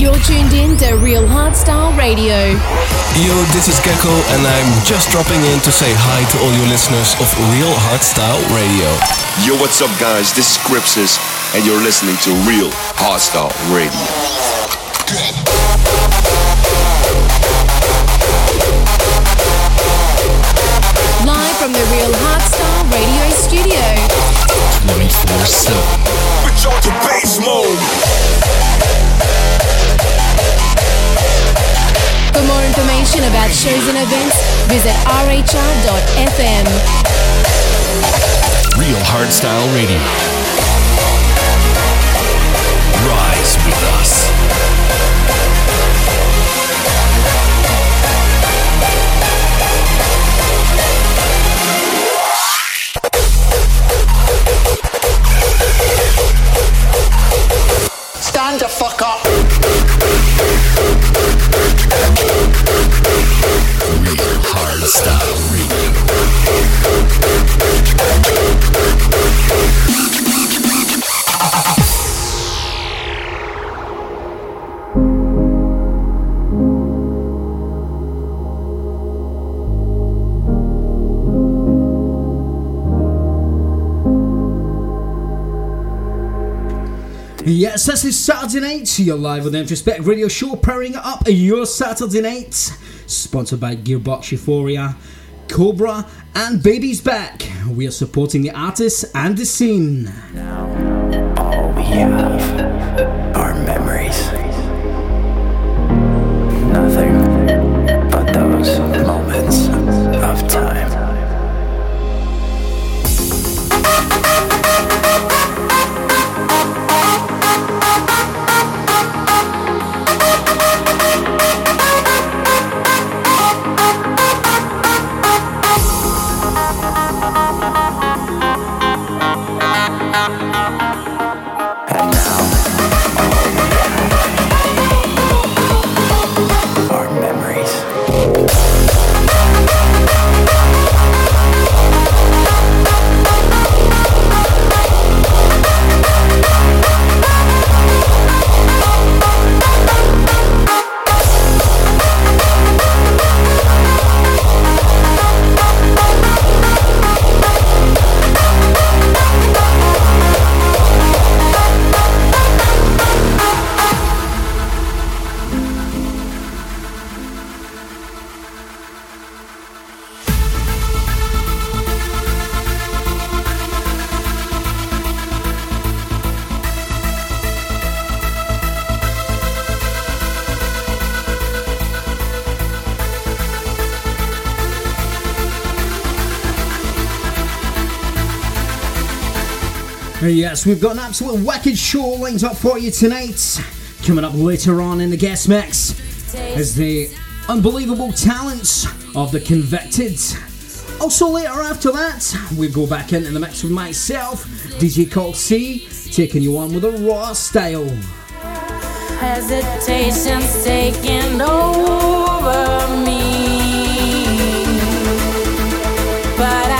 You're tuned in to Real Hardstyle Radio. Yo, this is Gecko, and I'm just dropping in to say hi to all your listeners of Real Hardstyle Radio. Yo, what's up, guys? This is Crypsis, and you're listening to Real Hardstyle Radio. Live from the Real Hardstyle Radio studio. 24 7. Switch on to bass mode. For more information about shows and events, visit rhr.fm. Real Hardstyle Radio. Rise with us. Stand the fuck up. Yes, this is Saturday night. You're live on the Respect Radio Show, powering up your Saturday night. Sponsored by Gearbox Euphoria, Cobra, and Baby's Back. We are supporting the artists and the scene. All we have Yes, we've got an absolute wicked show lined up for you tonight. Coming up later on in the guest mix is the unbelievable talents of the convicted. Also, later after that, we go back into the mix with myself, DJ Colt C, taking you on with a raw style. Hesitation's taking over me. But I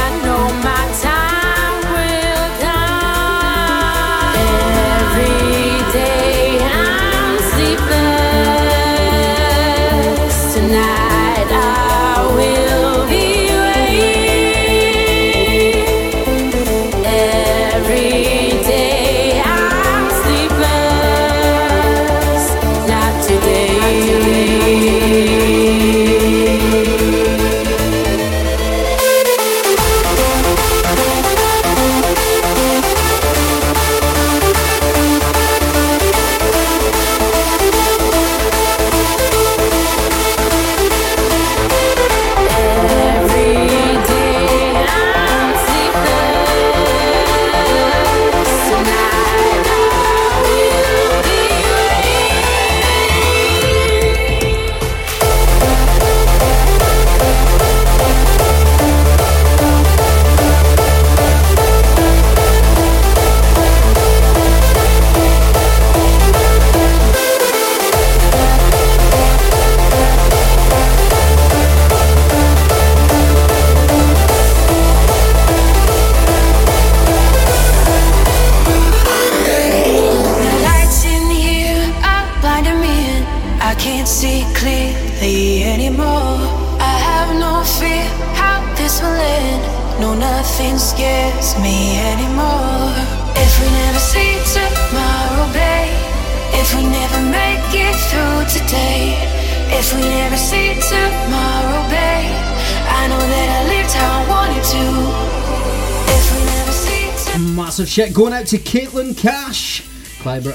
massive shit going out to Caitlin Cash. Clyber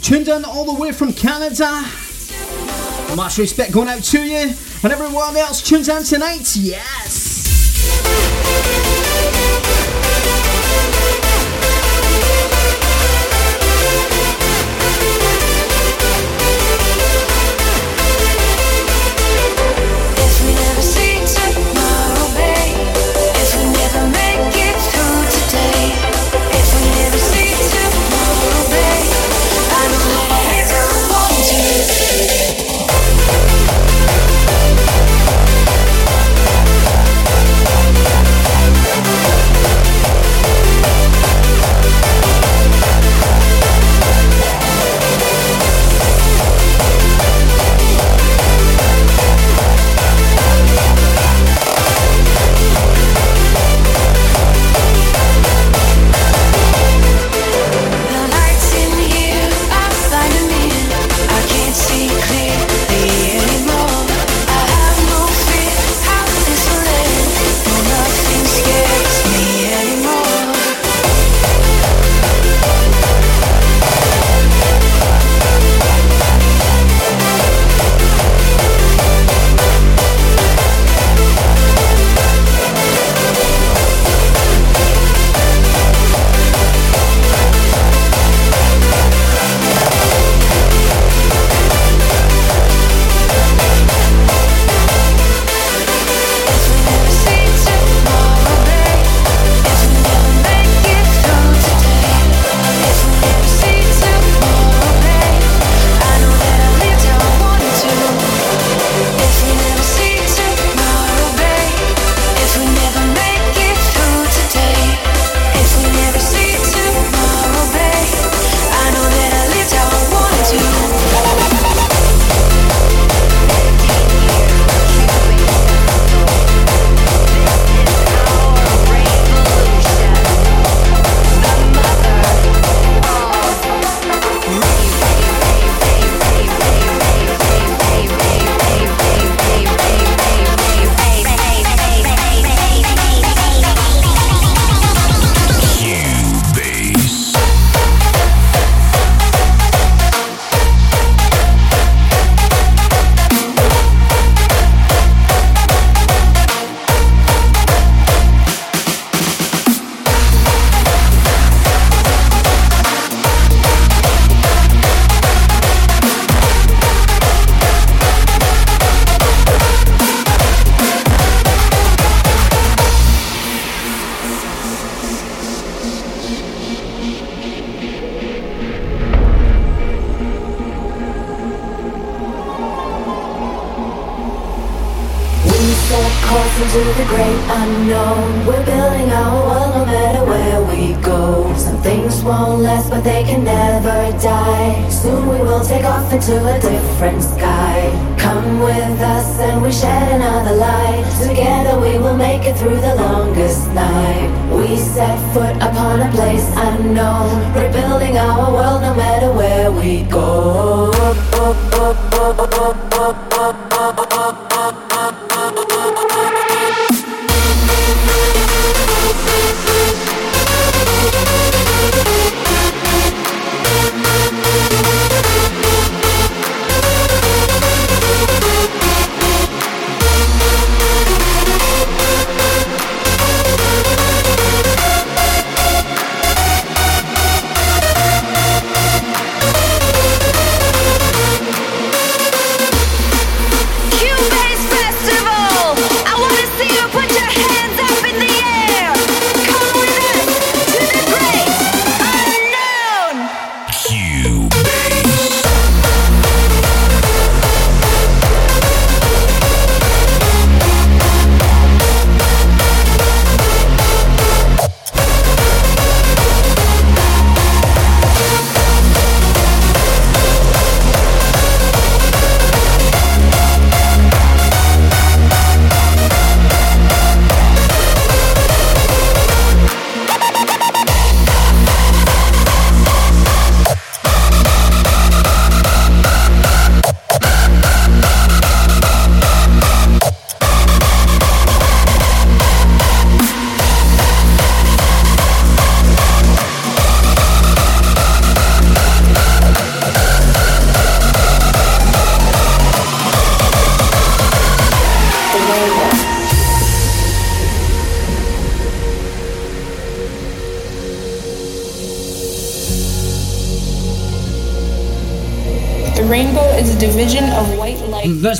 tuned in all the way from Canada. Much respect going out to you and everyone else tuned in tonight. Yes.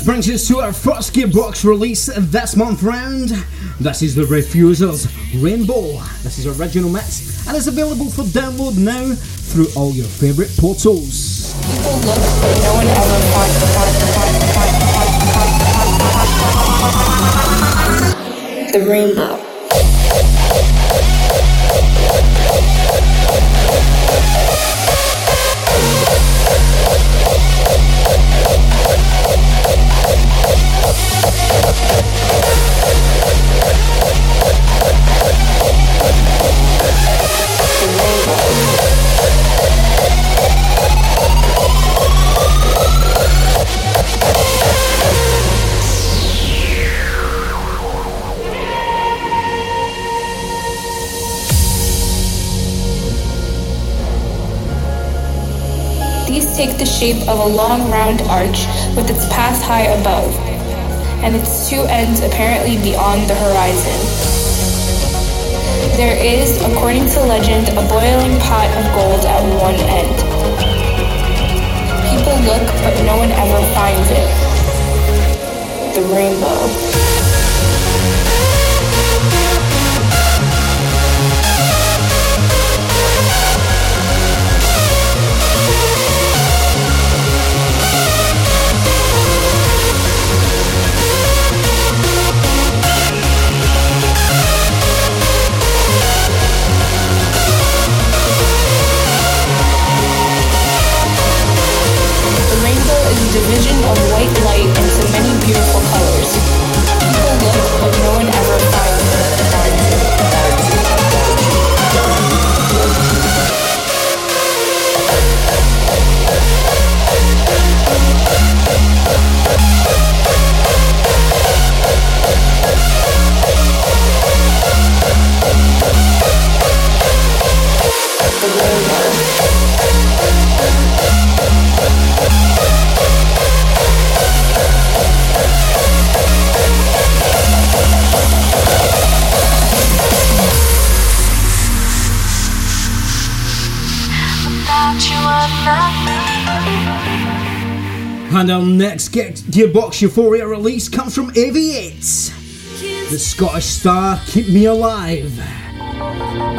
Brings us to our first Gearbox release this month round. This is the Refusers Rainbow. This is original mix and it's available for download now through all your favourite portals. The rainbow. Shape of a long round arch with its path high above, and its two ends apparently beyond the horizon. There is, according to legend, a boiling pot of gold at one end. People look, but no one ever finds it. The rainbow. Division of And our next Ge- Gearbox Euphoria release comes from Aviates. The Scottish star Keep Me Alive.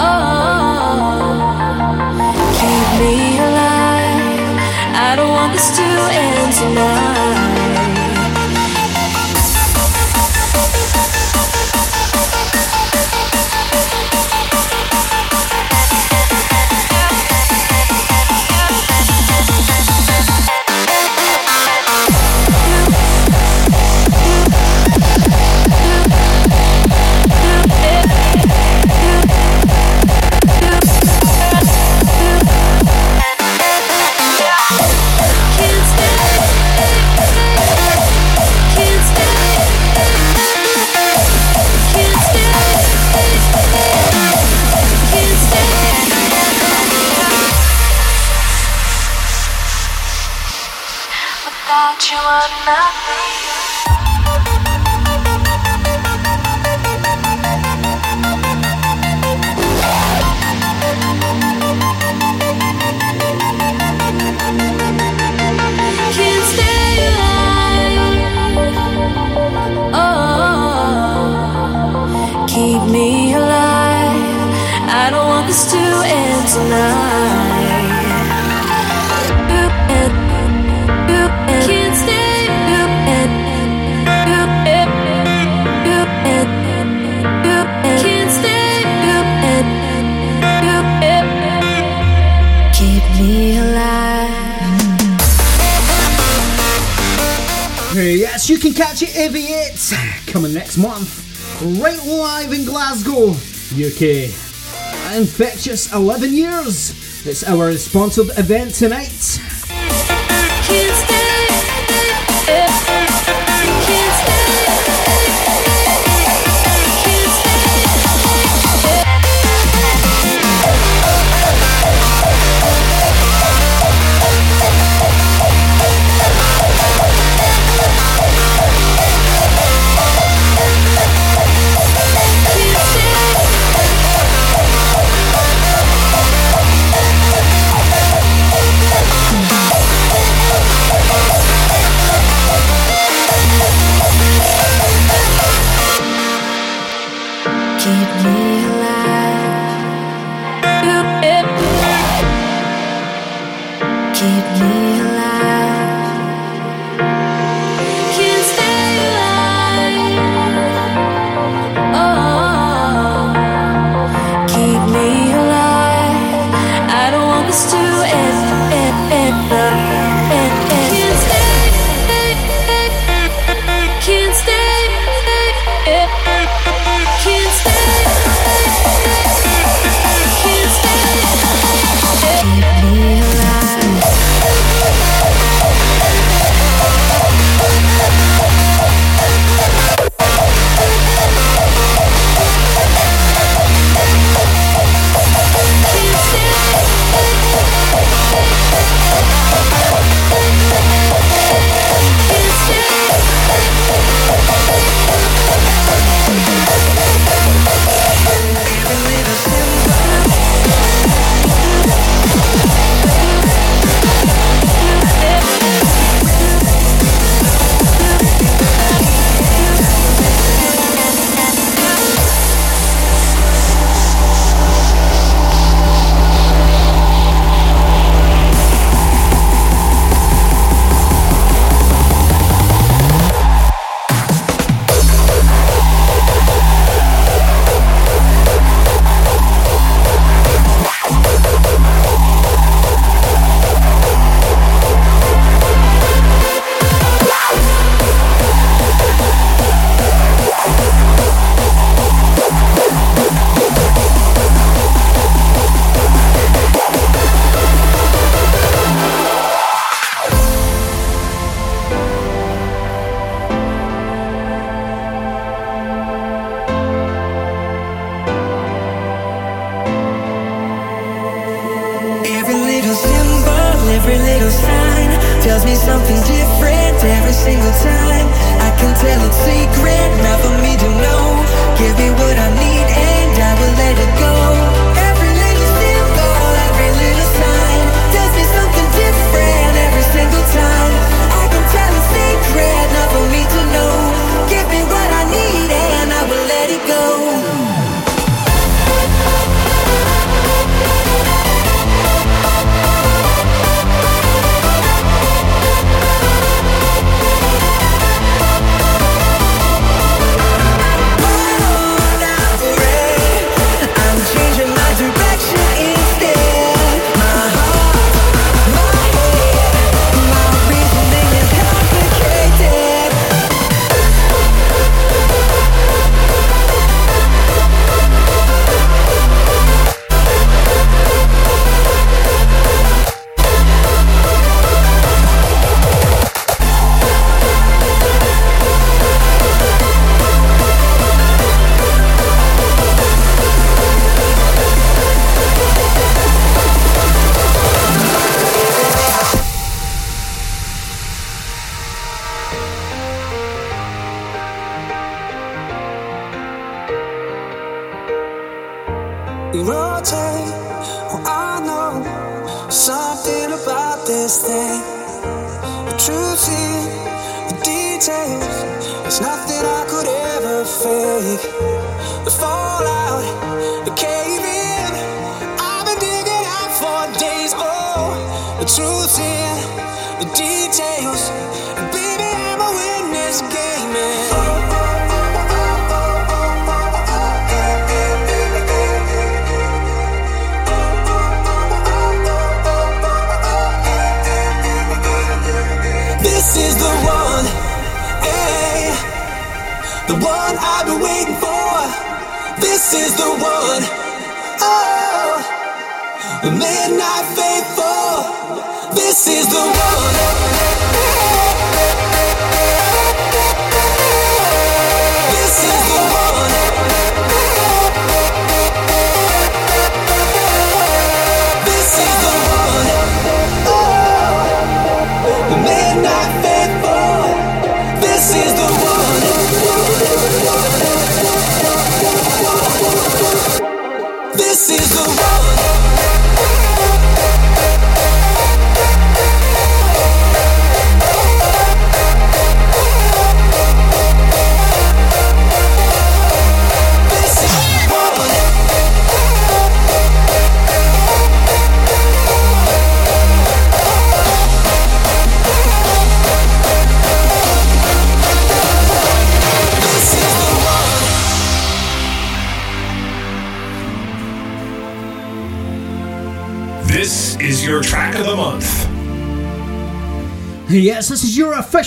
Ah, keep me alive. I don't want this to end tonight. Aviate coming next month, right live in Glasgow, UK. Infectious 11 years. It's our sponsored event tonight.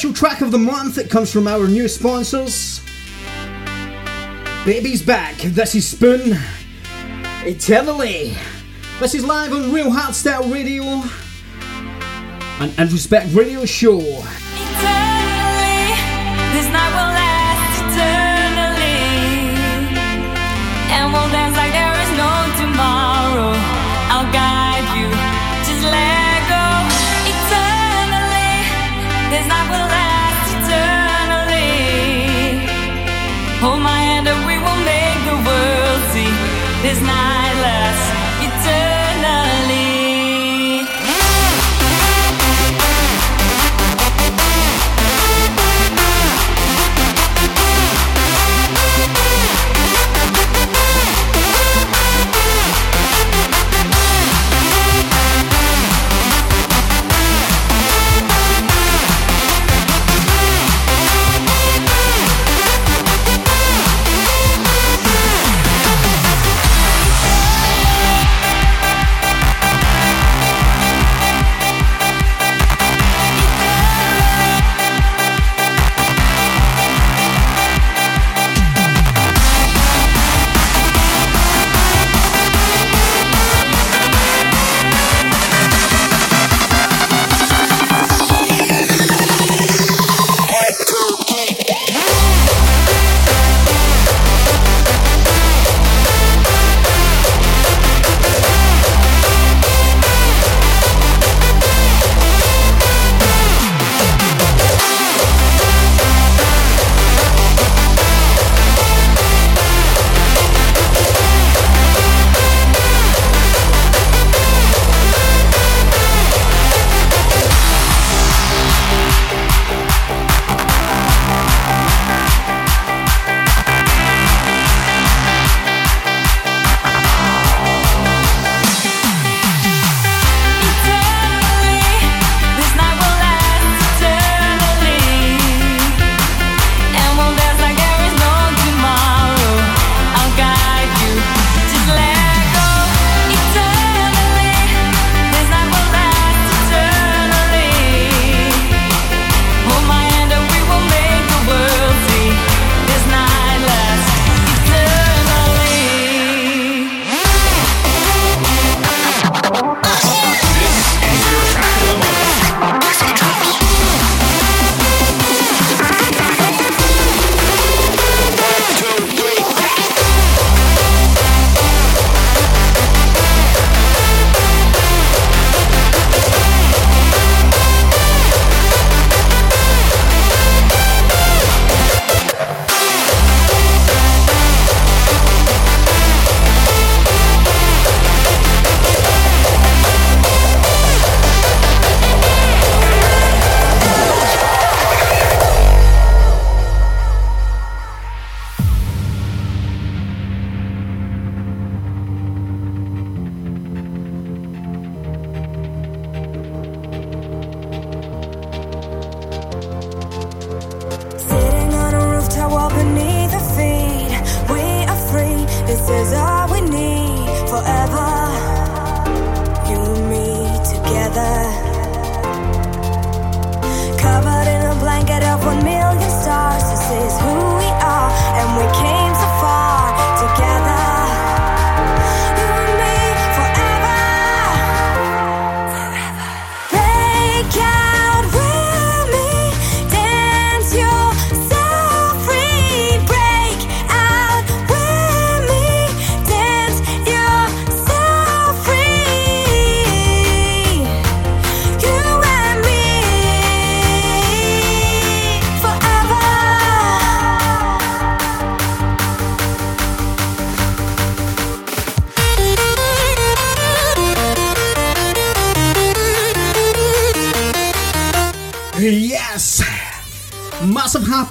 special track of the month. It comes from our new sponsors. Baby's back. This is Spoon Eternally. This is live on Real Hardstyle Radio, an Respect radio show. is not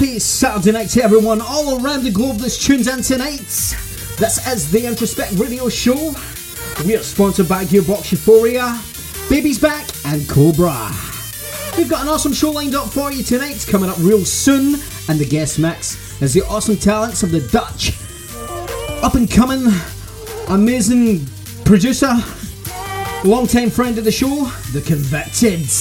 happy Saturday night to everyone all around the globe that's tuned in tonight. This is the Introspect Radio Show. We are sponsored by Gearbox Euphoria, Baby's Back, and Cobra. We've got an awesome show lined up for you tonight, coming up real soon, and the guest mix is the awesome talents of the Dutch up and coming, amazing producer, long-time friend of the show, The Convicteds.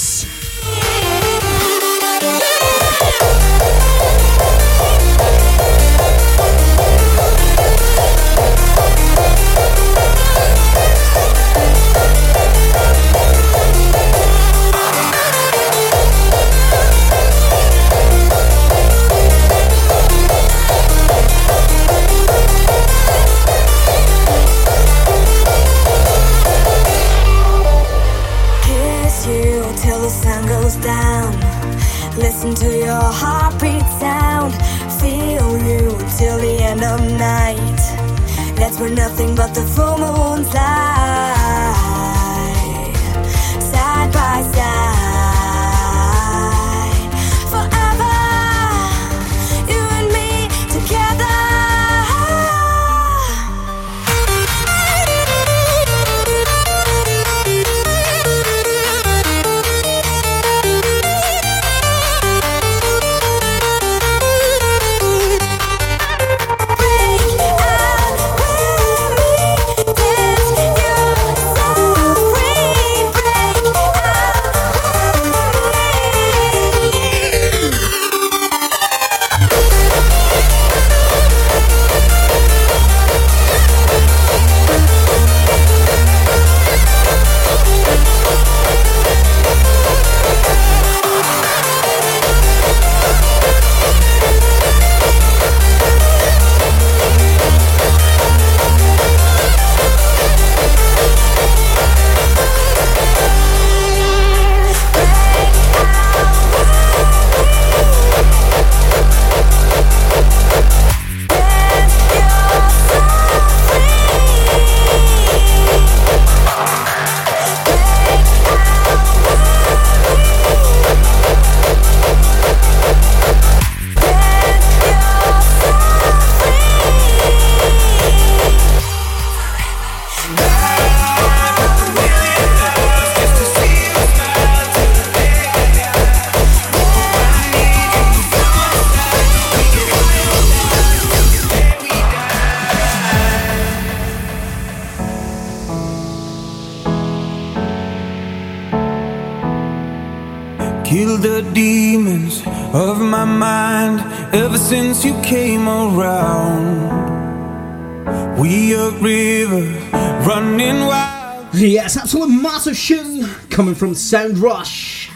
Massive tune coming from Sound Rush.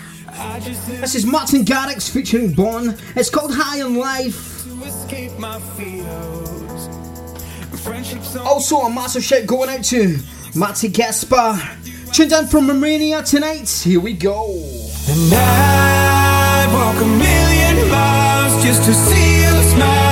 This is Martin Garrix featuring Bonn. It's called High on Life. Also, a massive shout going out to Matty Gaspar. Tuned in from Romania tonight. Here we go. And I'd walk a million miles just to see you smile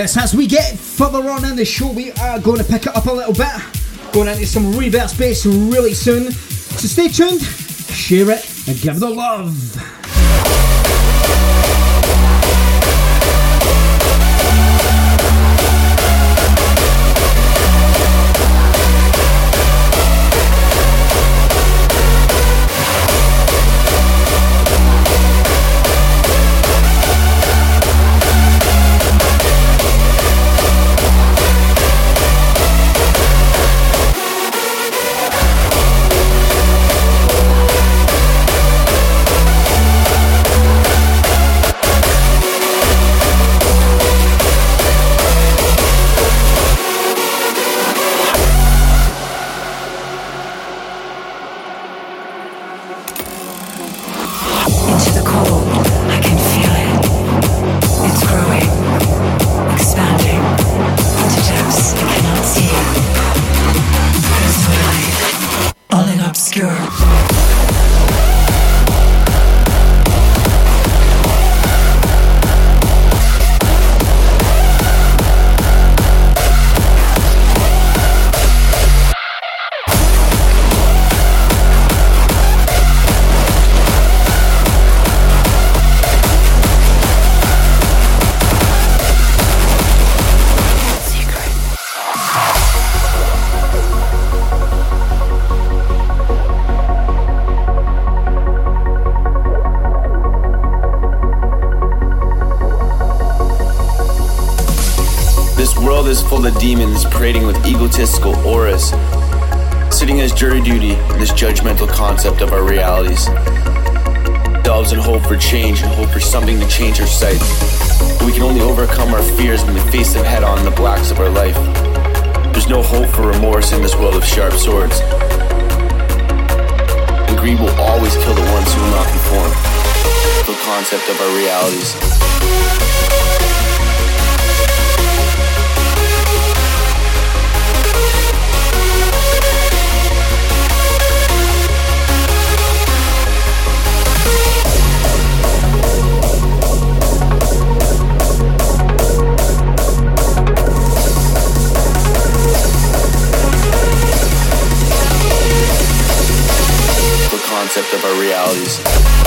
Yes, as we get further on in the show, we are going to pick it up a little bit. Going into some reverse bass really soon. So stay tuned, share it, and give the love. Judgmental concept of our realities. Delves and hope for change and hope for something to change our sight. We can only overcome our fears when we face them head on in the blacks of our life. There's no hope for remorse in this world of sharp swords. And greed will always kill the ones who will not conform. The concept of our realities. Concept of our realities.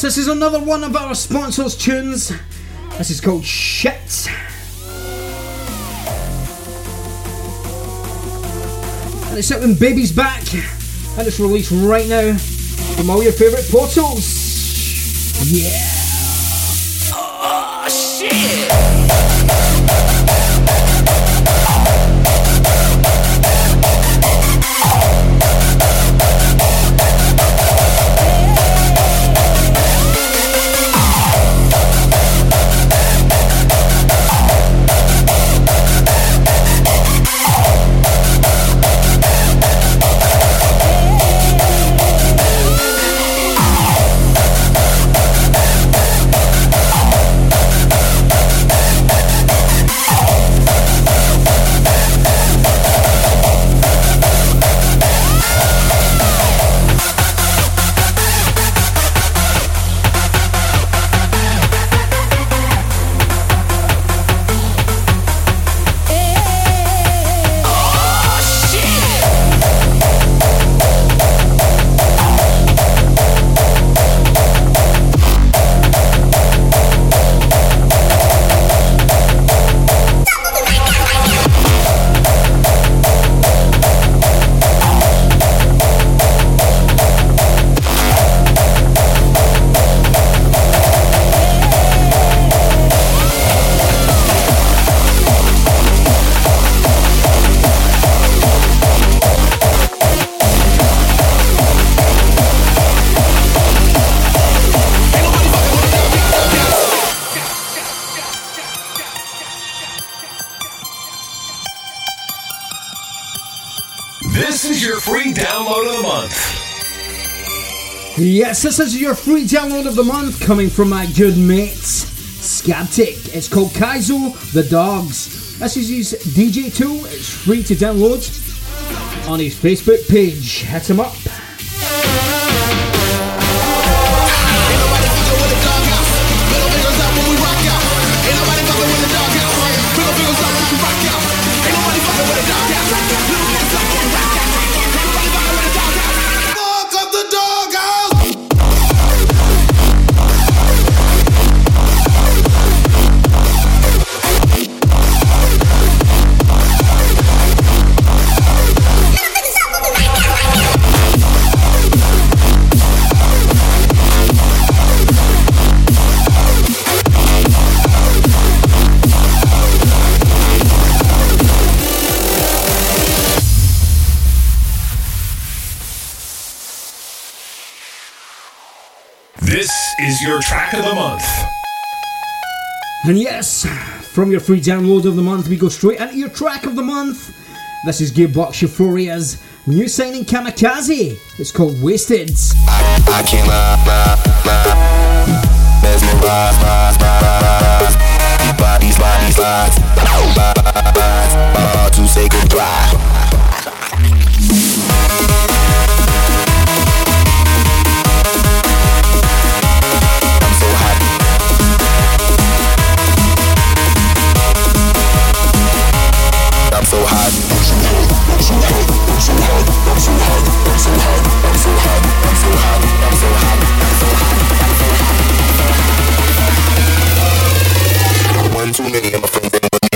Yes, this is another one of our sponsors' tunes. This is called Shit. And it's out when Baby's Back. And it's released right now from all your favourite portals. Yeah. This is your free download of the month coming from my good mates, Scabtic. It's called Kaizo the Dogs. This is his DJ tool. It's free to download on his Facebook page. Hit him up. And yes, from your free download of the month, we go straight into your track of the month. This is Gearbox Euphoria's new signing Kamikaze. It's called Wasted. I can't lie, lie, lie. I'm so hot. One too many of my friends ain't with me.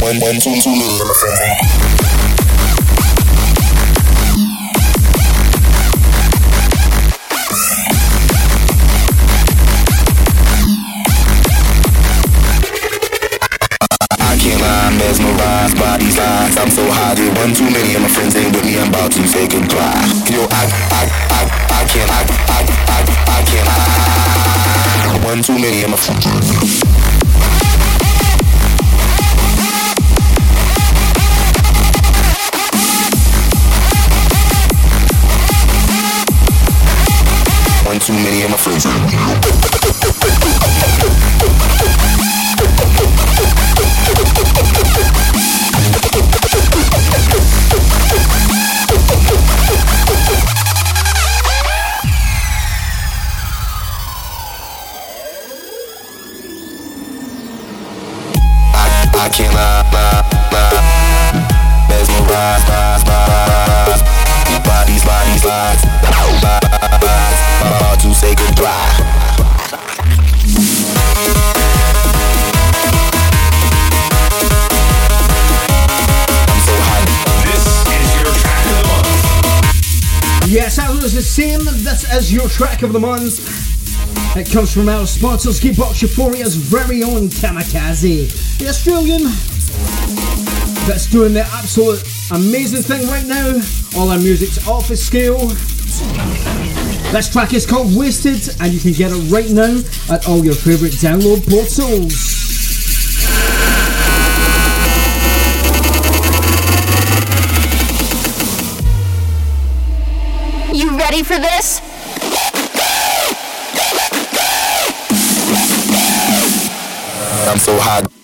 One, one, two, too many of my track of the month. It comes from our sponsors, Gearbox Euphoria's very own Kamikaze, the Australian that's doing the absolute amazing thing right now. All our music's off the scale. This track is called Wasted, and you can get it right now at all your favourite download portals. You ready for this? So hot.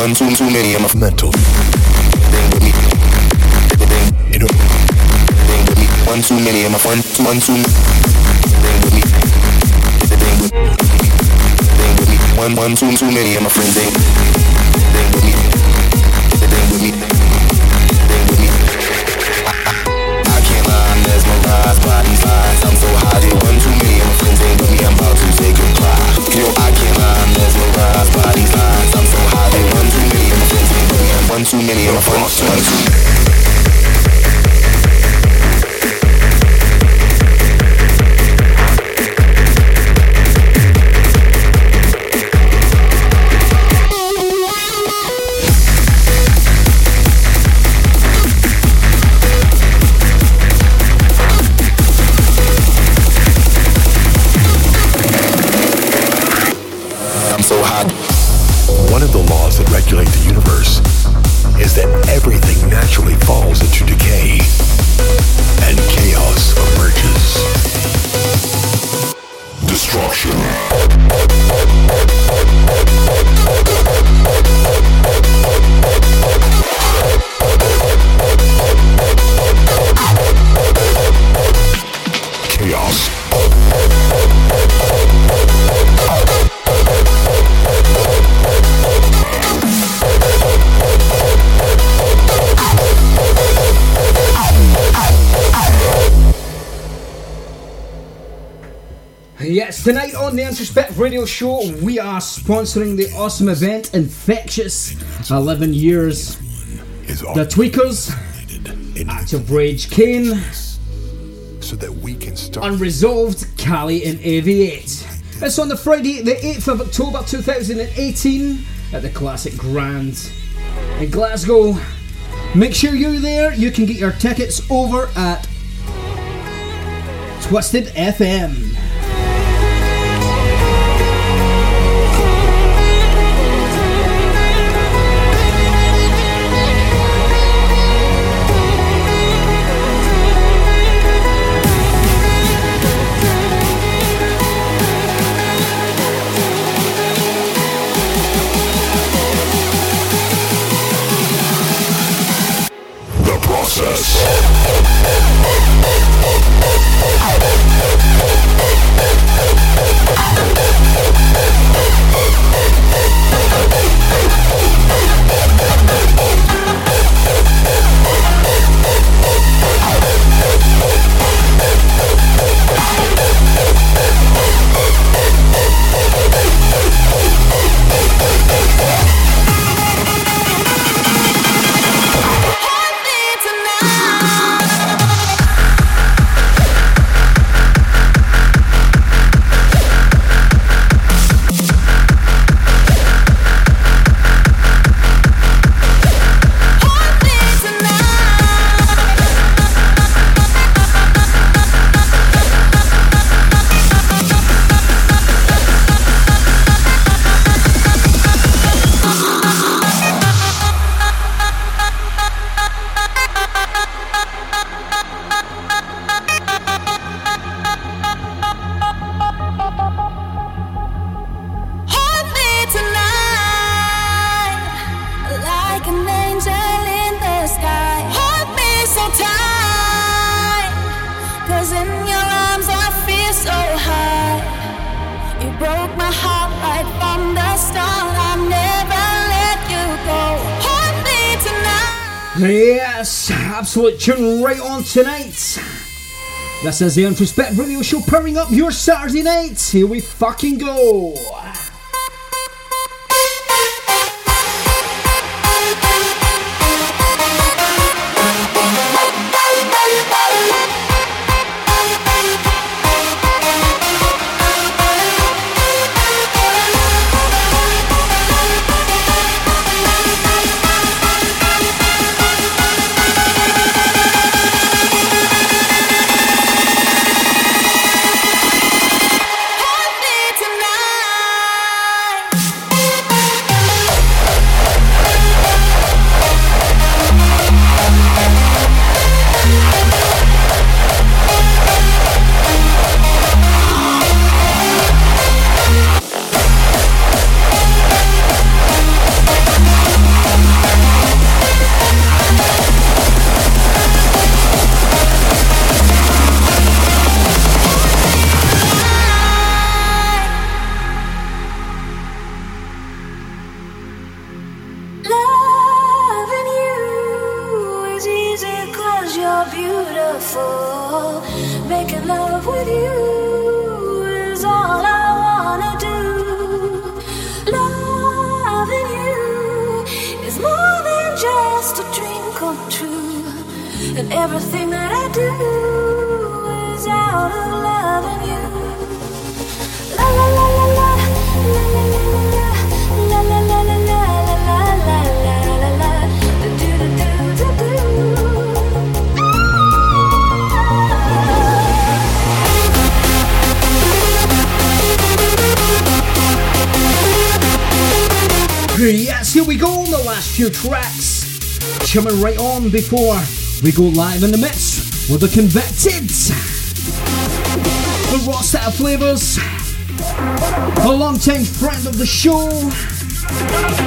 One, too too many of my mental. With me. Know. Ain't with me. One too many of my two, one. Ain't with me. With me. One, one, two, too many of my friends. Ain't with me. many of my friends. On the Introspect Radio Show, we are sponsoring the awesome event Infectious 11 Years. Da Tweekaz, Active Rage Kane, so that we can start Unresolved, Cali, and Aviate. It's on the Friday, the 8th of October 2018 at the Classic Grand in Glasgow. Make sure you're there. You can get your tickets over at Twisted FM. The absolute tune right on tonight. This is the Introspect Radio Show powering up your Saturday nights. Here we fucking go. Few tracks. Coming right on before we go live in the mix with the Convicted. The raw style flavors. A long time friend of the show.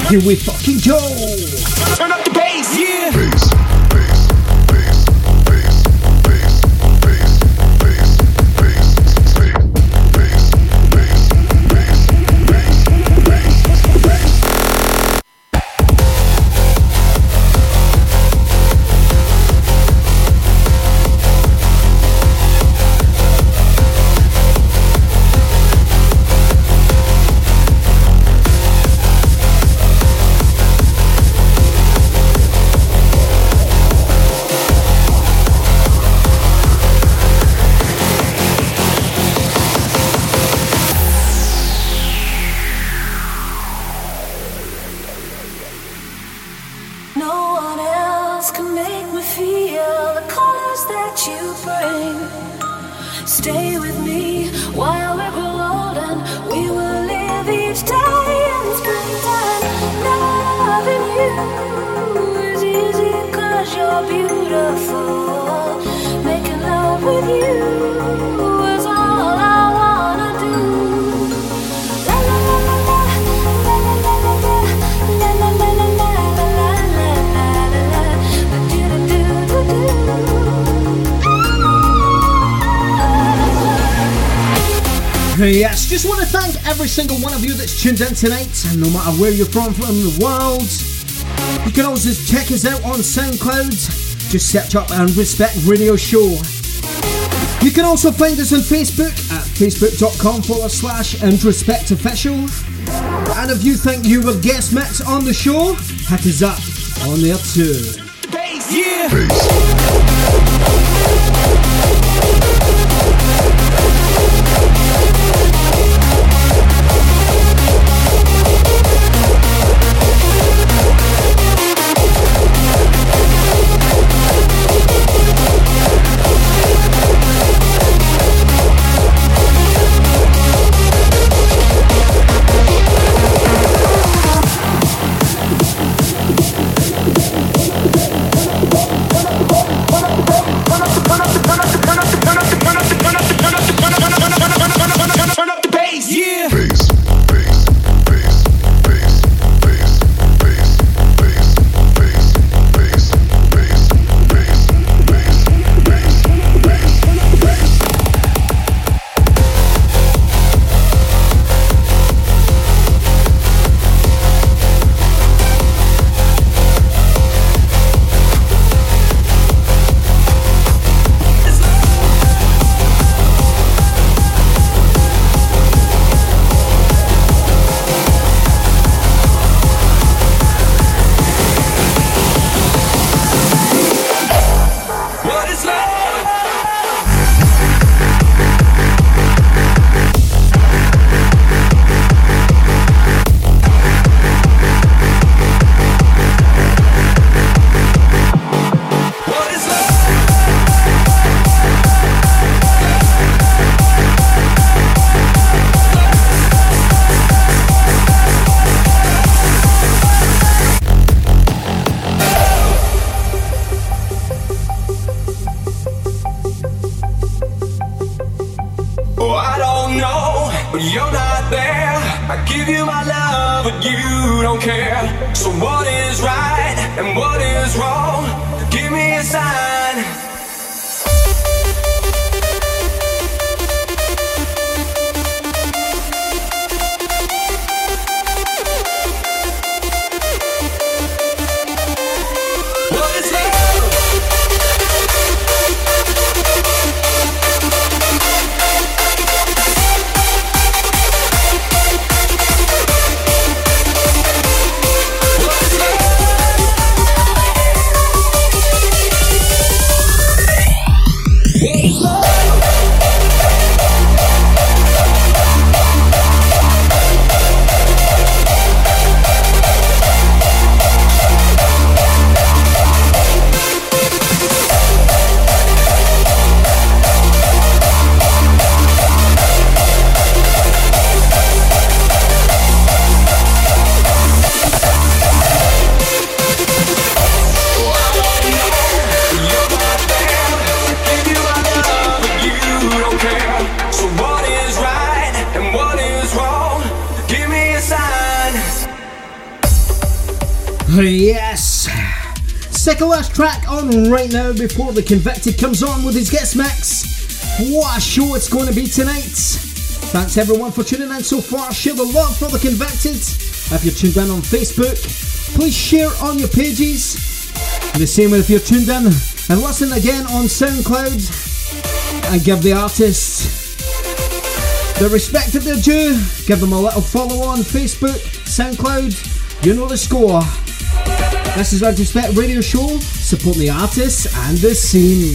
Here we fucking go. Stay with me while we grow old we will live each day in springtime. Loving you is easy cause you're beautiful. Making love with you Yes, just want to thank every single one of you that's tuned in tonight, and no matter where you're from from the world. You can also check us out on SoundCloud. Just search up Introspect Radio Show. You can also find us on Facebook at facebook.com forward slash introspect official. And if you think you were guest mix on the show, hit us up on there too. Yeah. Right now before the convicted comes on with his guest mix. What a show it's going to be tonight. Thanks everyone for tuning in so far. Share the love for the convicted. If you're tuned in on Facebook, please share on your pages. The same way if you're tuned in and listen again on SoundCloud and give the artist the respect that they're due. Give them a little follow on Facebook, SoundCloud. You know the score. This is Introspect Radio Show, supporting the artists and the scene.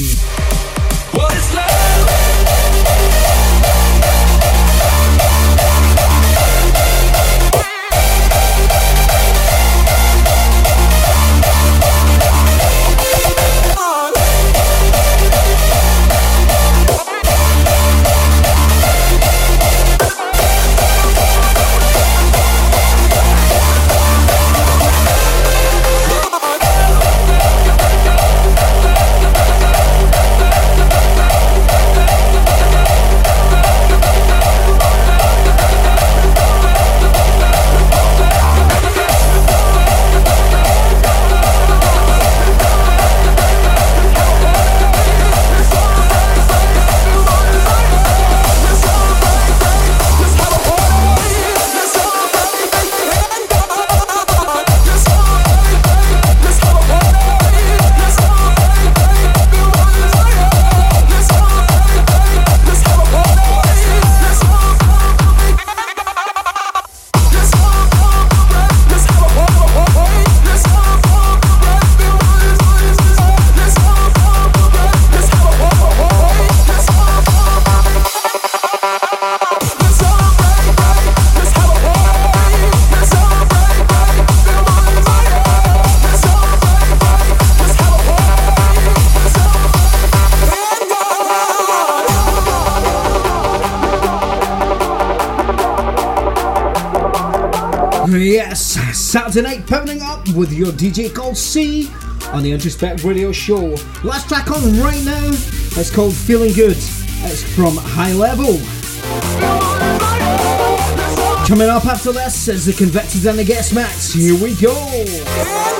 Saturday night pounding up with your DJ called C on the Introspect Radio Show. Last track on right now is called Feeling Good. It's from High Level. Coming up after this is the Convicted and the Guest Max. Here we go.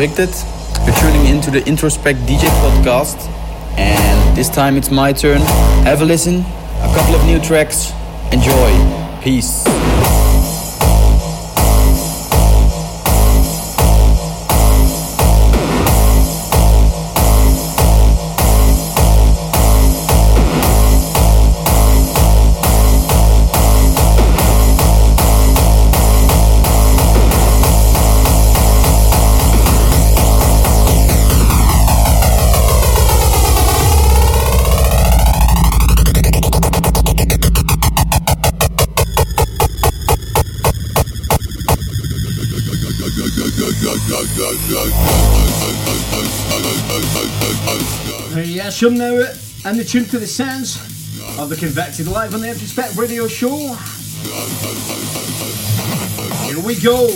Convicted. You're tuning into the Introspect DJ podcast, and this time it's my turn. Have a listen, a couple of new tracks. Enjoy. Peace. Uh, now. And the tune to the sounds of the Convicted live on the Introspect Radio Show. Here we go.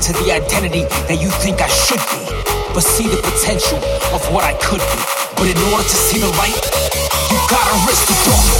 into the identity that you think I should be, but see the potential of what I could be. But in order to see the light, you gotta risk the dark.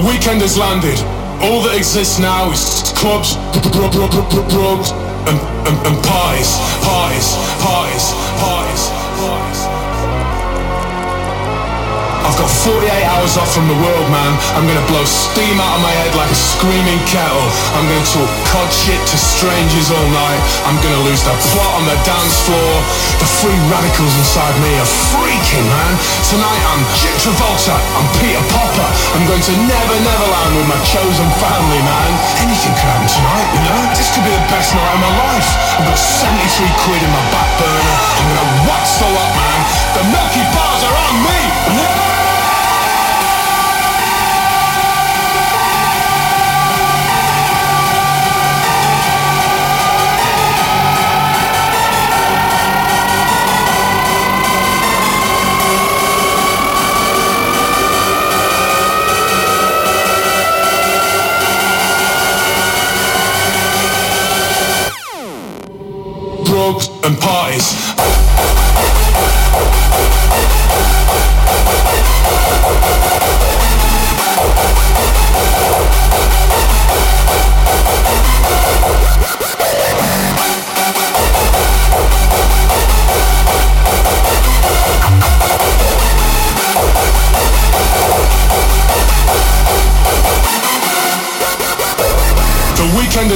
The weekend has landed. All that exists now is clubs, and, and, and parties, parties, parties, parties, parties. I've got 48 hours off from the world, man. I'm gonna blow steam out of my head like a screaming kettle. I'm gonna talk cod shit to strangers all night. I'm gonna lose the plot on the dance floor. The free radicals inside me are freaking, man. Tonight I'm Jim Travolta. I'm Peter Popper. I'm going to Never Neverland with my chosen family, man. Anything could happen tonight, you know? This could be the best night of my life. I've got 73 quid in my back burner. I'm gonna watch the lot, man. The Milky Bars are on me. drugs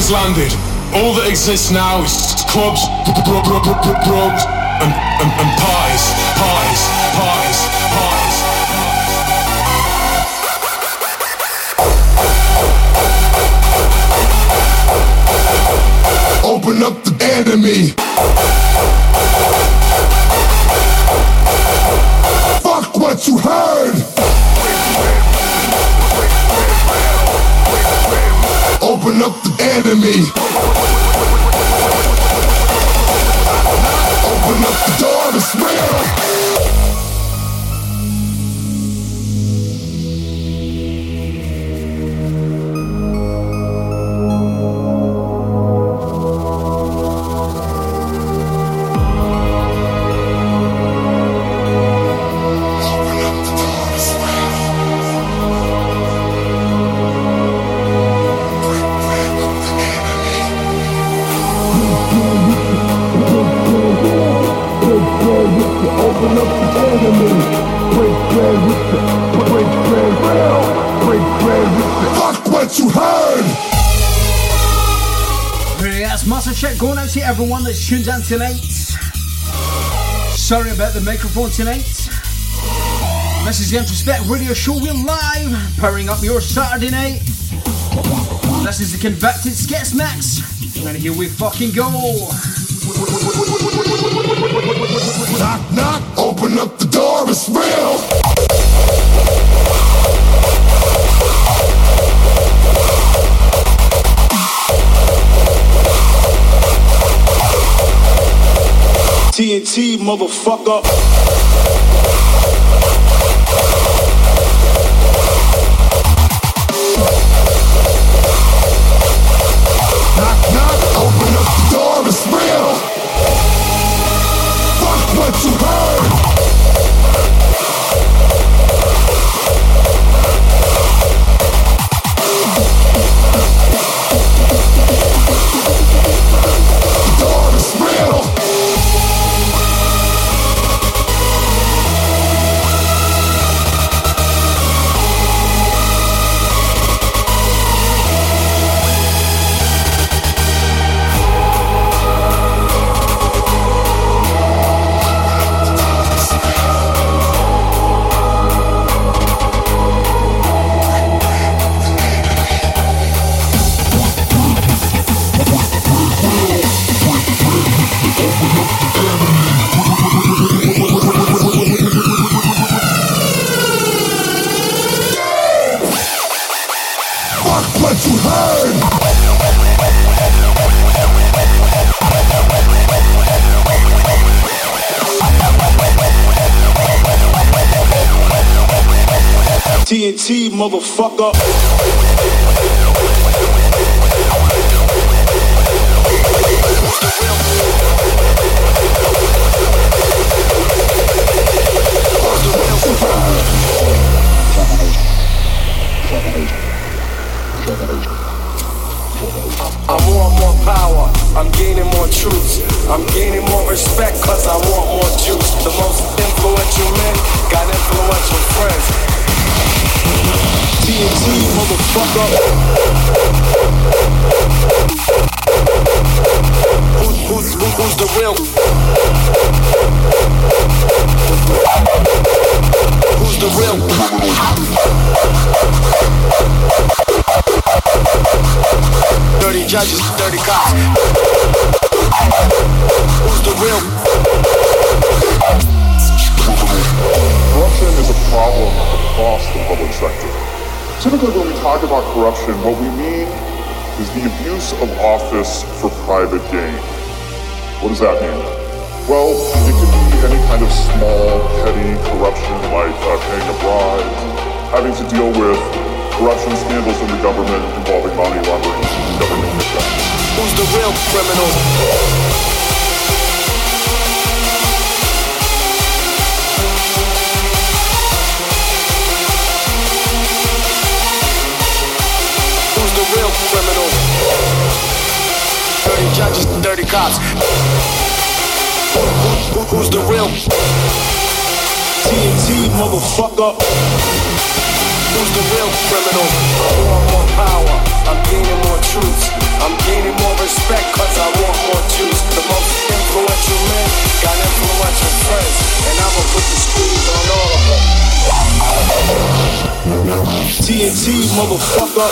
has landed. All that exists now is clubs, drugs, and, and, and parties, parties, parties, parties. Open up the enemy. Fuck what you heard. Open up enemy. Open up the door, everyone that's tuned in tonight. Sorry about the microphone tonight. This is the Introspect Radio Show. We're live, powering up your Saturday night. This is the Convicted Skits Mix. And here we fucking go. Knock, knock, open up the door, it's real. TNT, motherfucker. Typically, when we talk about corruption, what we mean is the abuse of office for private gain. What does that mean? Well, it can be any kind of small, petty corruption like uh, paying a bribe, having to deal with corruption scandals in the government involving money laundering government kickbacks. Who's the real criminal? Criminal? Dirty judges, dirty cops. Who- who- Who's the real? TNT, motherfucker. Who's the real criminal? Want more power. I'm gaining more truths. I'm gaining more respect cause I want more juice. The most influential men got influential friends. And I'ma put the squeeze on all of them. TNT, motherfucker.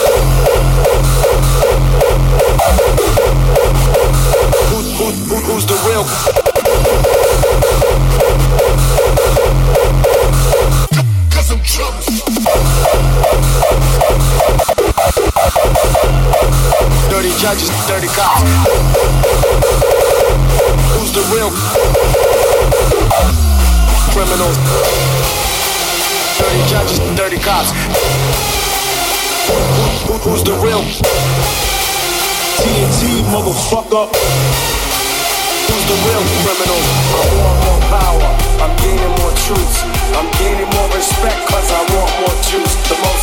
Who, who, who, who's the real? Judges, dirty cops. Who's the real criminals? Dirty judges, dirty cops. Who, who, who's the real? TNT, motherfucker. Who's the real criminal? I want more power. I'm gaining more truths. I'm gaining more respect cause I want more juice. The most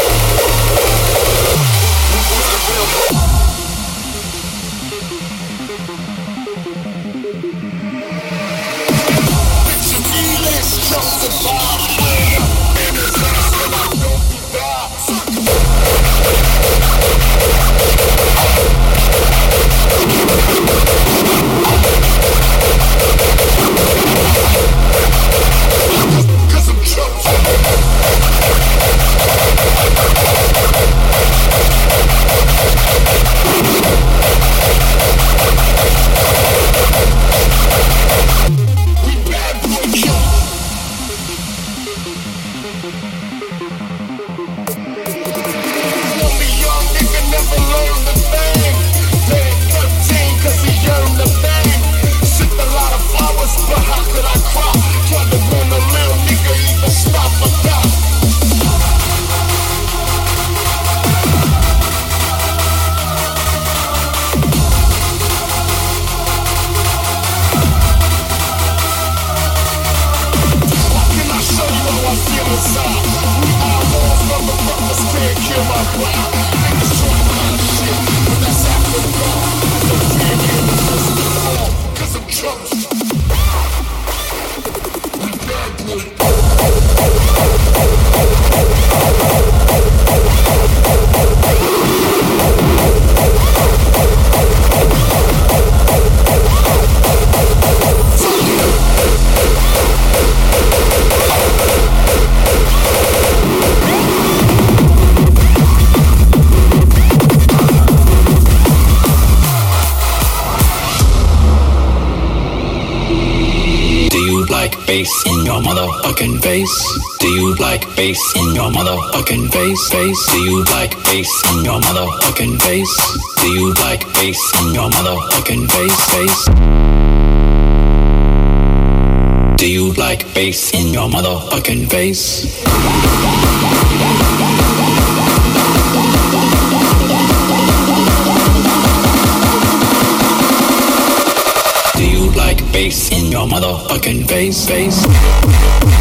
face? Face? Do you like bass in your motherfucking face? Do you like bass in your motherfucking face? Face? Do you like bass in your motherfucking face? Do you like bass in your motherfucking face? Face?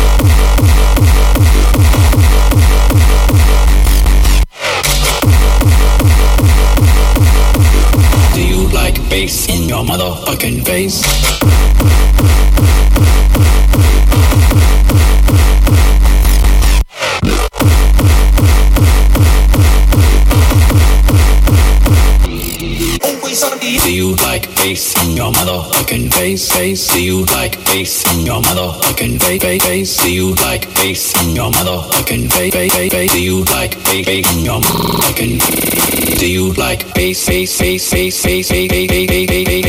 Face? Face? Face? Do you like bass in your motherfucking face? Face? Face? Face? Do you like bass bass in your motherfucking? Do you like bass bass bass bass bass bass bass bass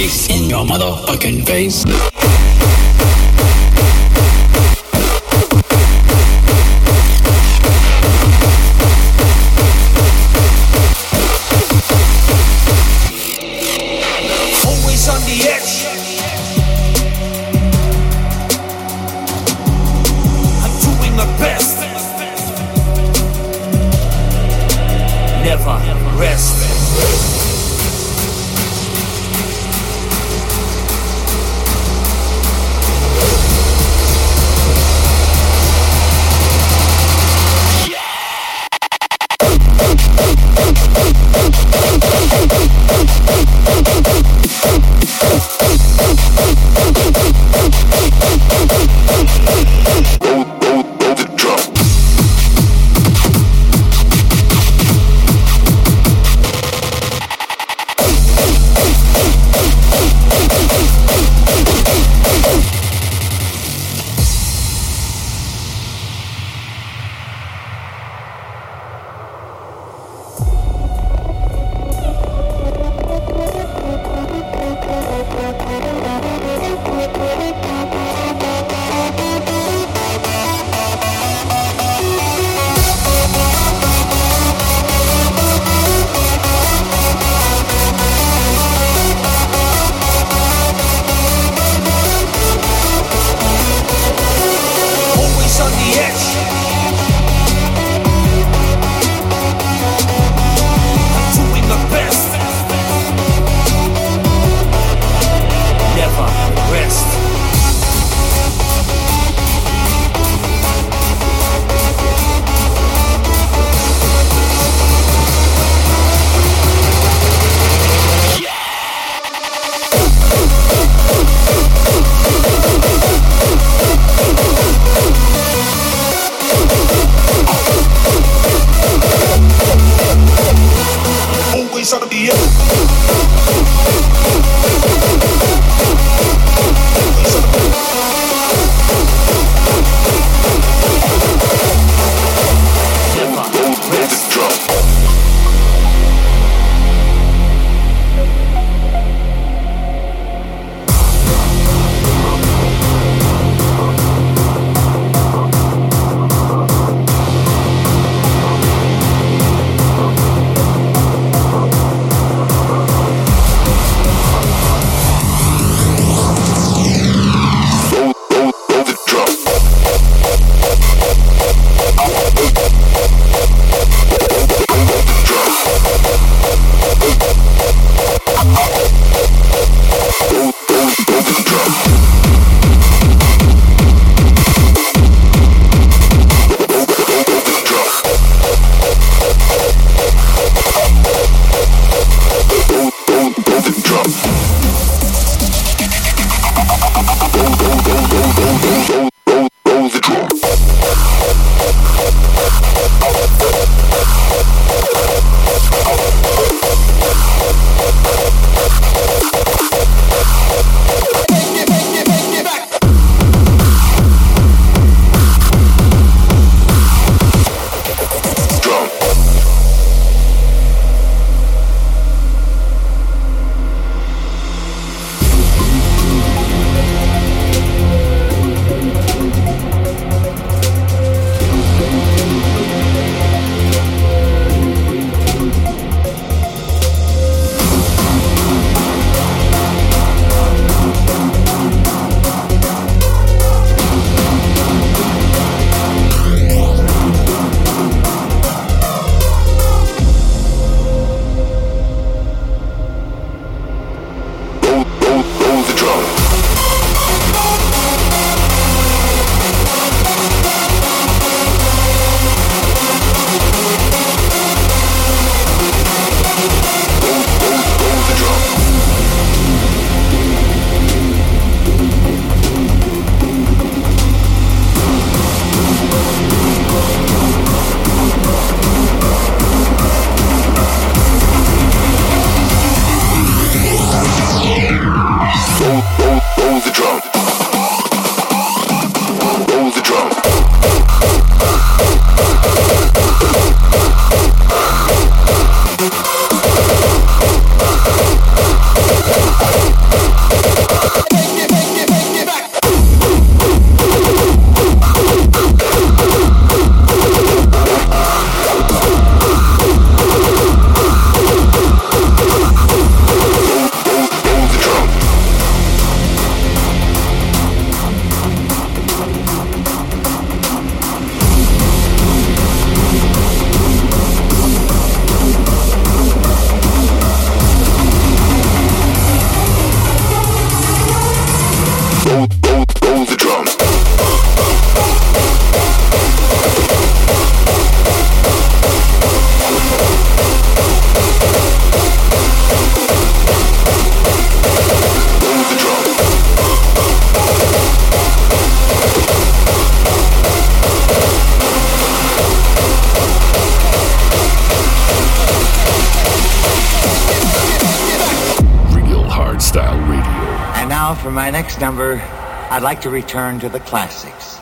bass in your motherfucking face? Now, for my next number, I'd like to return to the classics.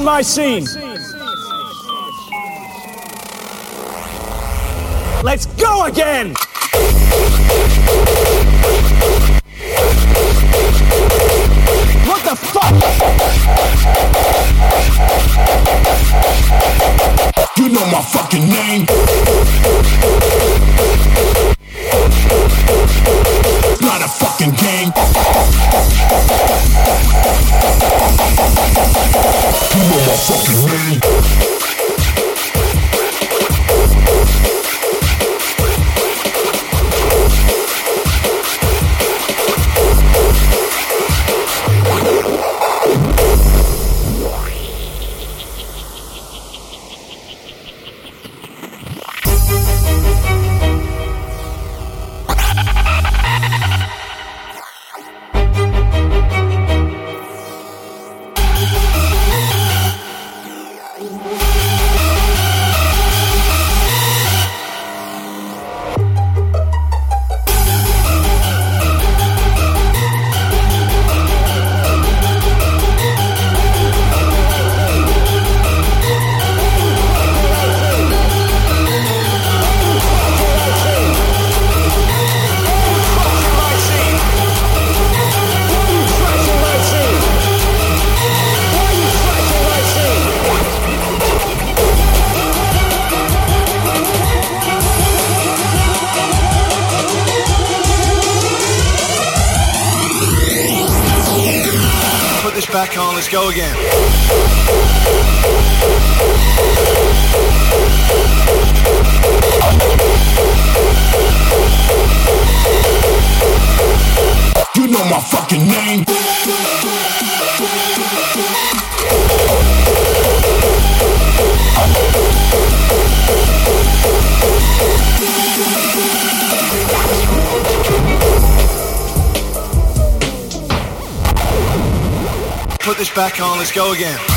Trashing my scene? Let's go again.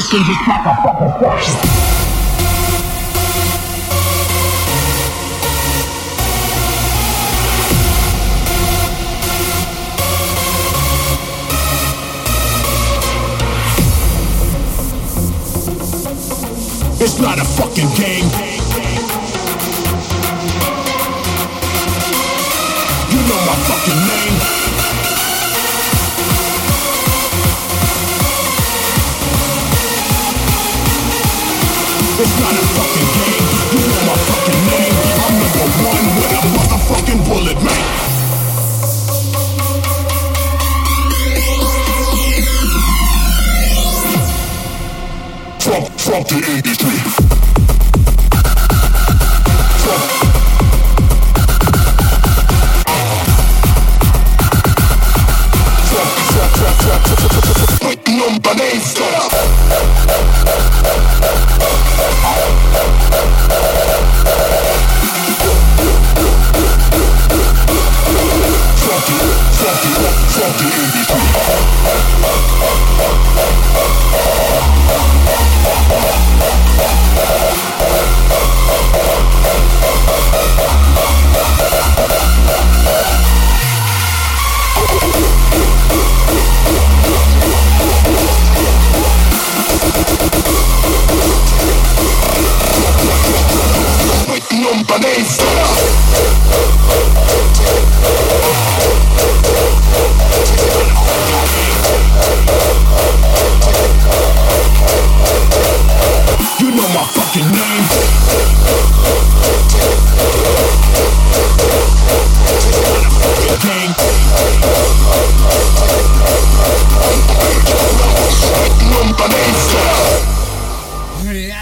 Position, just like a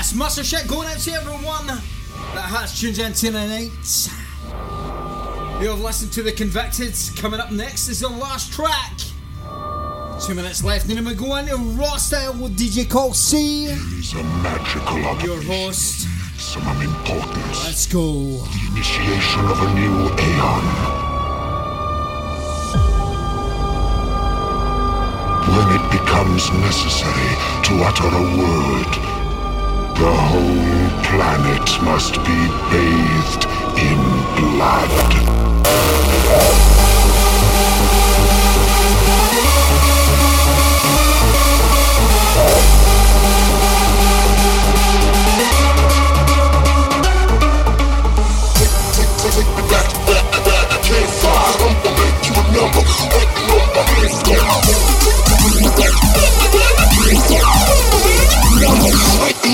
Yes, Shit going out to everyone that has tuned in tonight. You've listened to The Convicted. Coming up next is the last track. Two minutes left, and then we're Raw Style with DJ Call C. Is a magical Your host. Some importance. Let's go. The initiation of a new aeon. When it becomes necessary to utter a word, the whole planet must be bathed in blood.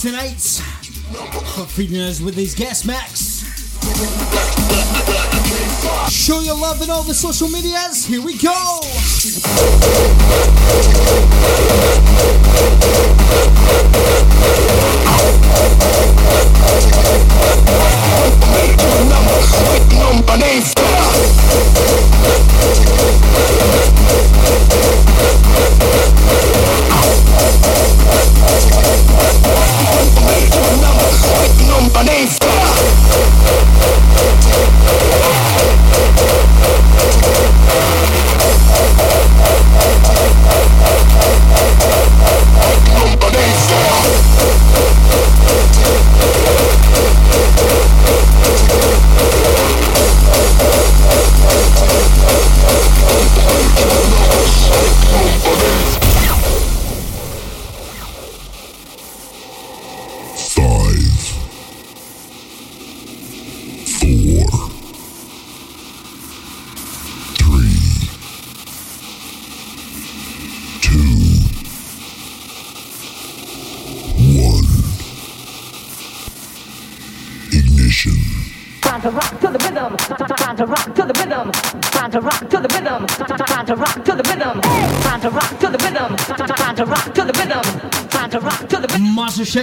tonight for feeding us with these guest max. Show your love in all the social medias. Here we go. Nine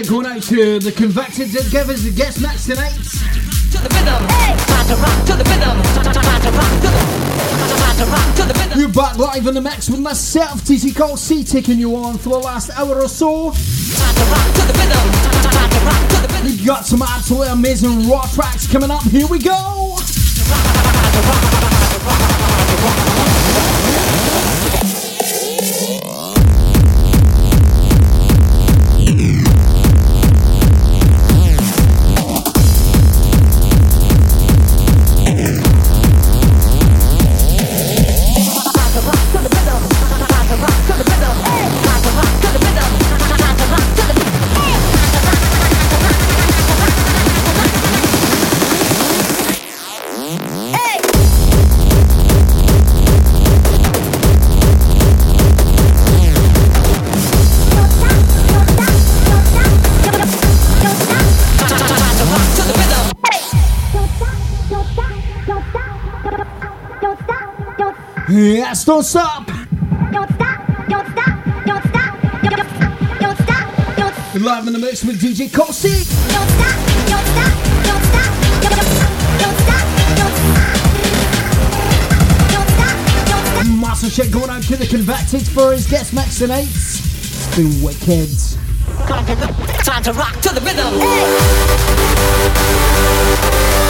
Massive shake going out to the Convicted together as the guest tonight. To the rhythm. Time to rock to the rhythm. Time to rock to the. Time to rock to the rhythm. You're back live in the mix with myself, TC Call C, taking you on for the last hour or so. We got some absolutely amazing raw tracks coming up. Here we go. Yes, don't stop. Don't stop, don't stop, don't don't stop. Don't stop. You're live in the mix with DJ Kosi. Massive shit going out to the Convicted for his guest mix tonight. It's been wicked. Time to rock to the rhythm. Back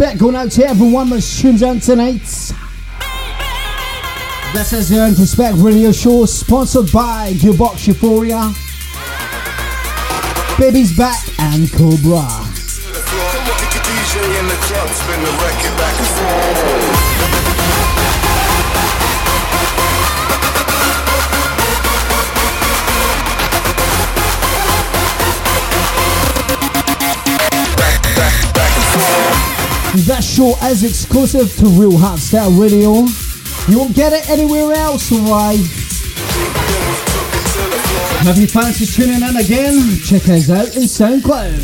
respect going out to everyone that tunes in tonight. This is the Introspect Radio Show sponsored by Gearbox Euphoria, Baby's Back, and Cobra. That show is exclusive to Real Hardstyle Radio. You won't get it anywhere else, right? Have you fancy tuning in again? Check us out in SoundCloud.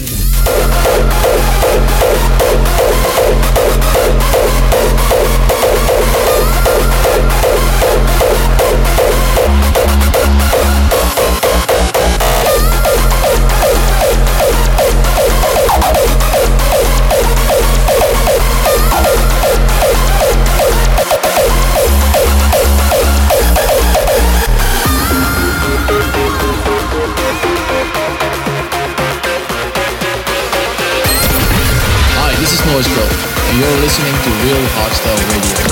Listening to Real Hardstyle Radio.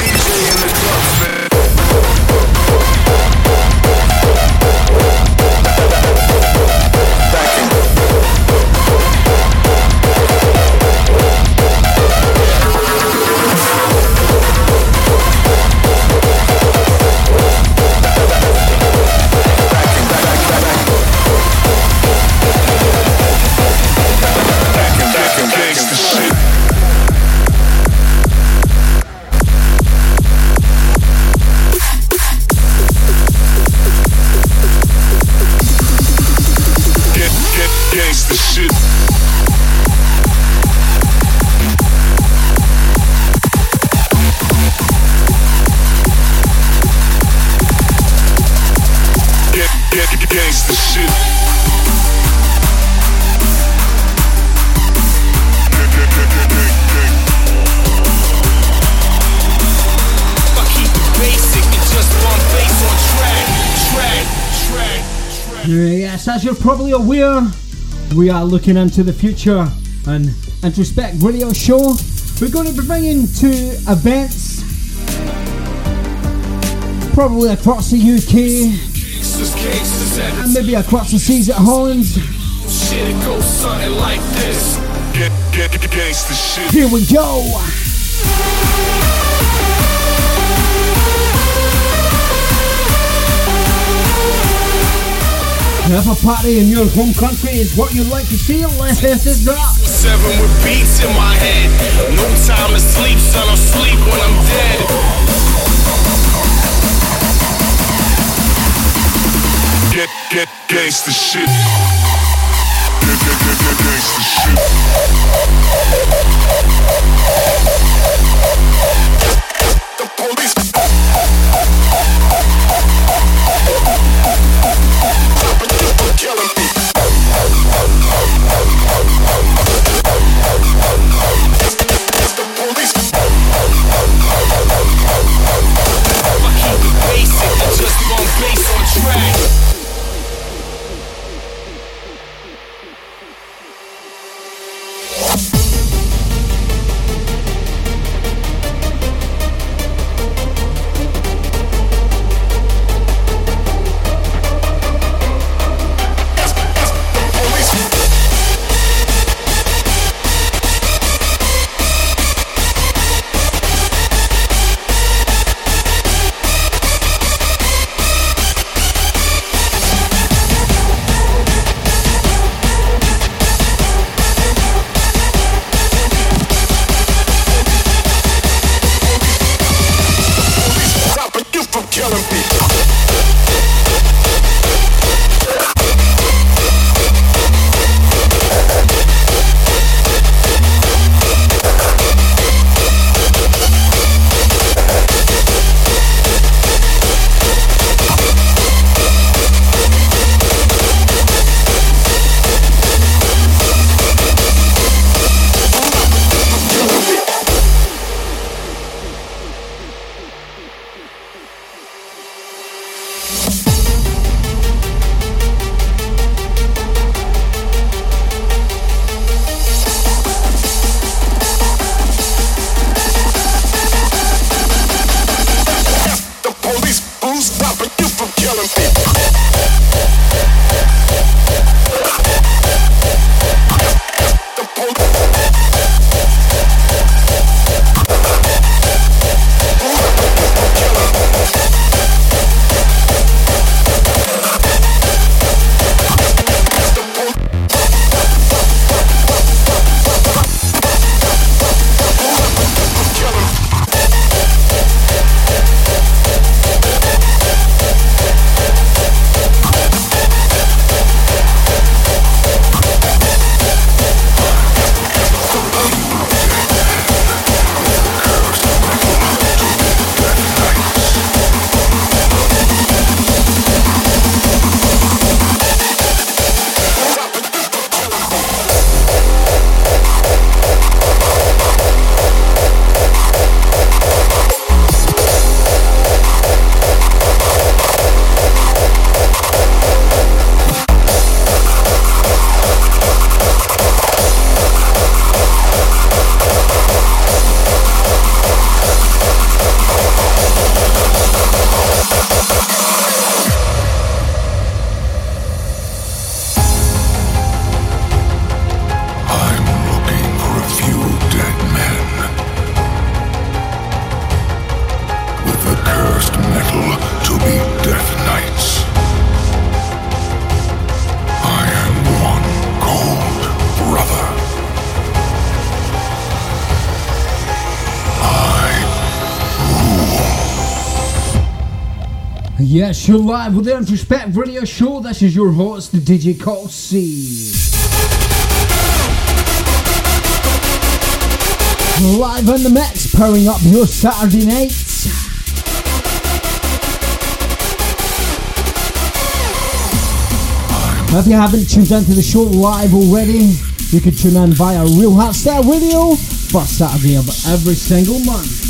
Probably aware, we are looking into the future and Introspect Radio Show. We're going to be bringing two events, probably across the UK Gangsters, gangsters at and maybe across the seas at Holland. Shit, it goes something like this. Get, get, get, gangsta shit. Here we go. Have a party in your home country is what you'd like to see. Let's it up. Seven with beats in my head. No time to sleep, son. I'll sleep when I'm dead. Get, get, gangsta shit. Get, get, get, get, gangsta shit. Yes, you're live with the Introspect Radio Show. This is your host, the DJ Call C. Live on the mix, powering up your Saturday nights. If you haven't tuned into the show live already, you can tune in via Real Hardstyle Radio first Saturday of every single month.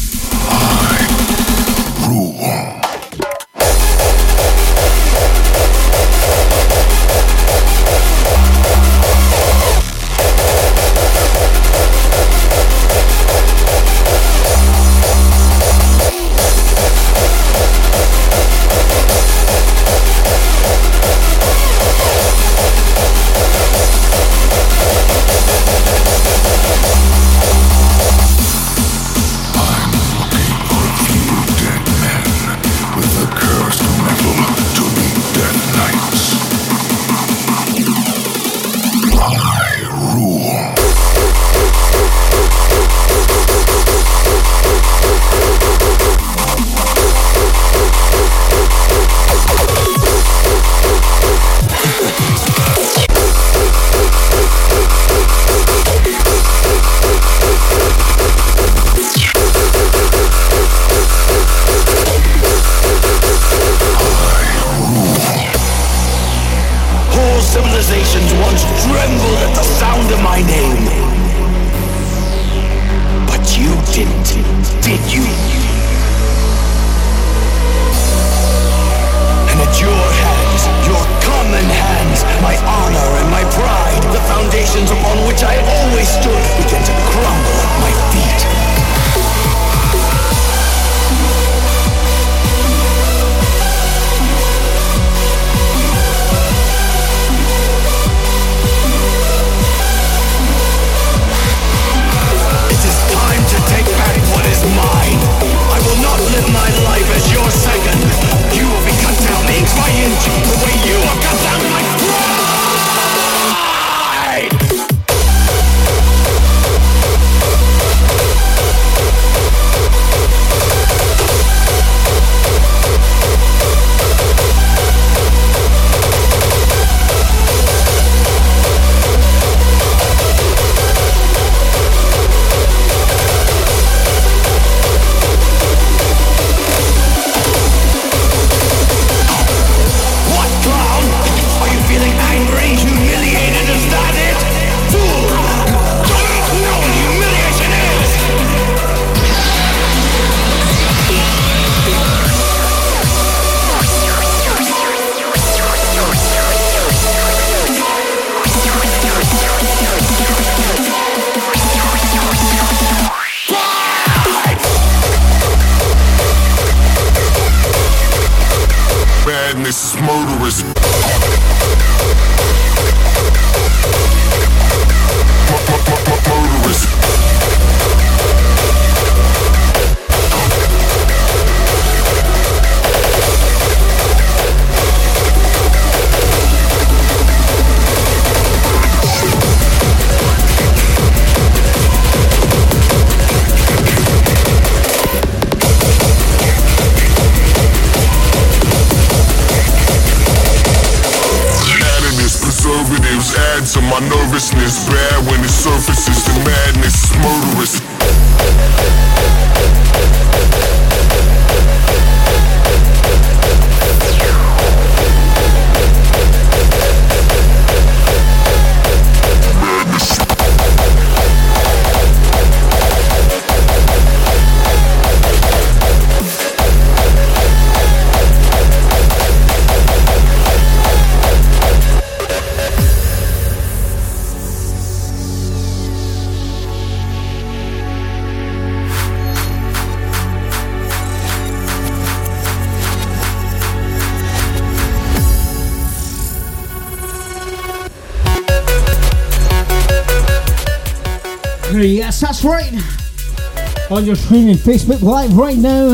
Your streaming Facebook Live right now.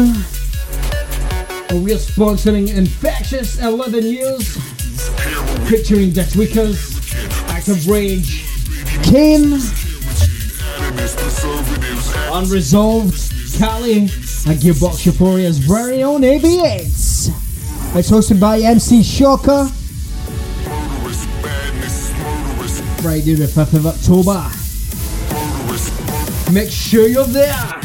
We're sponsoring Infectious 11 Years, featuring Da Tweekaz, Active Rage, Kane, Unresolved, Cali, and Gearbox Euphoria's very own AB8. It's hosted by MC Shocker. Friday the 5th of October. Make sure you're there.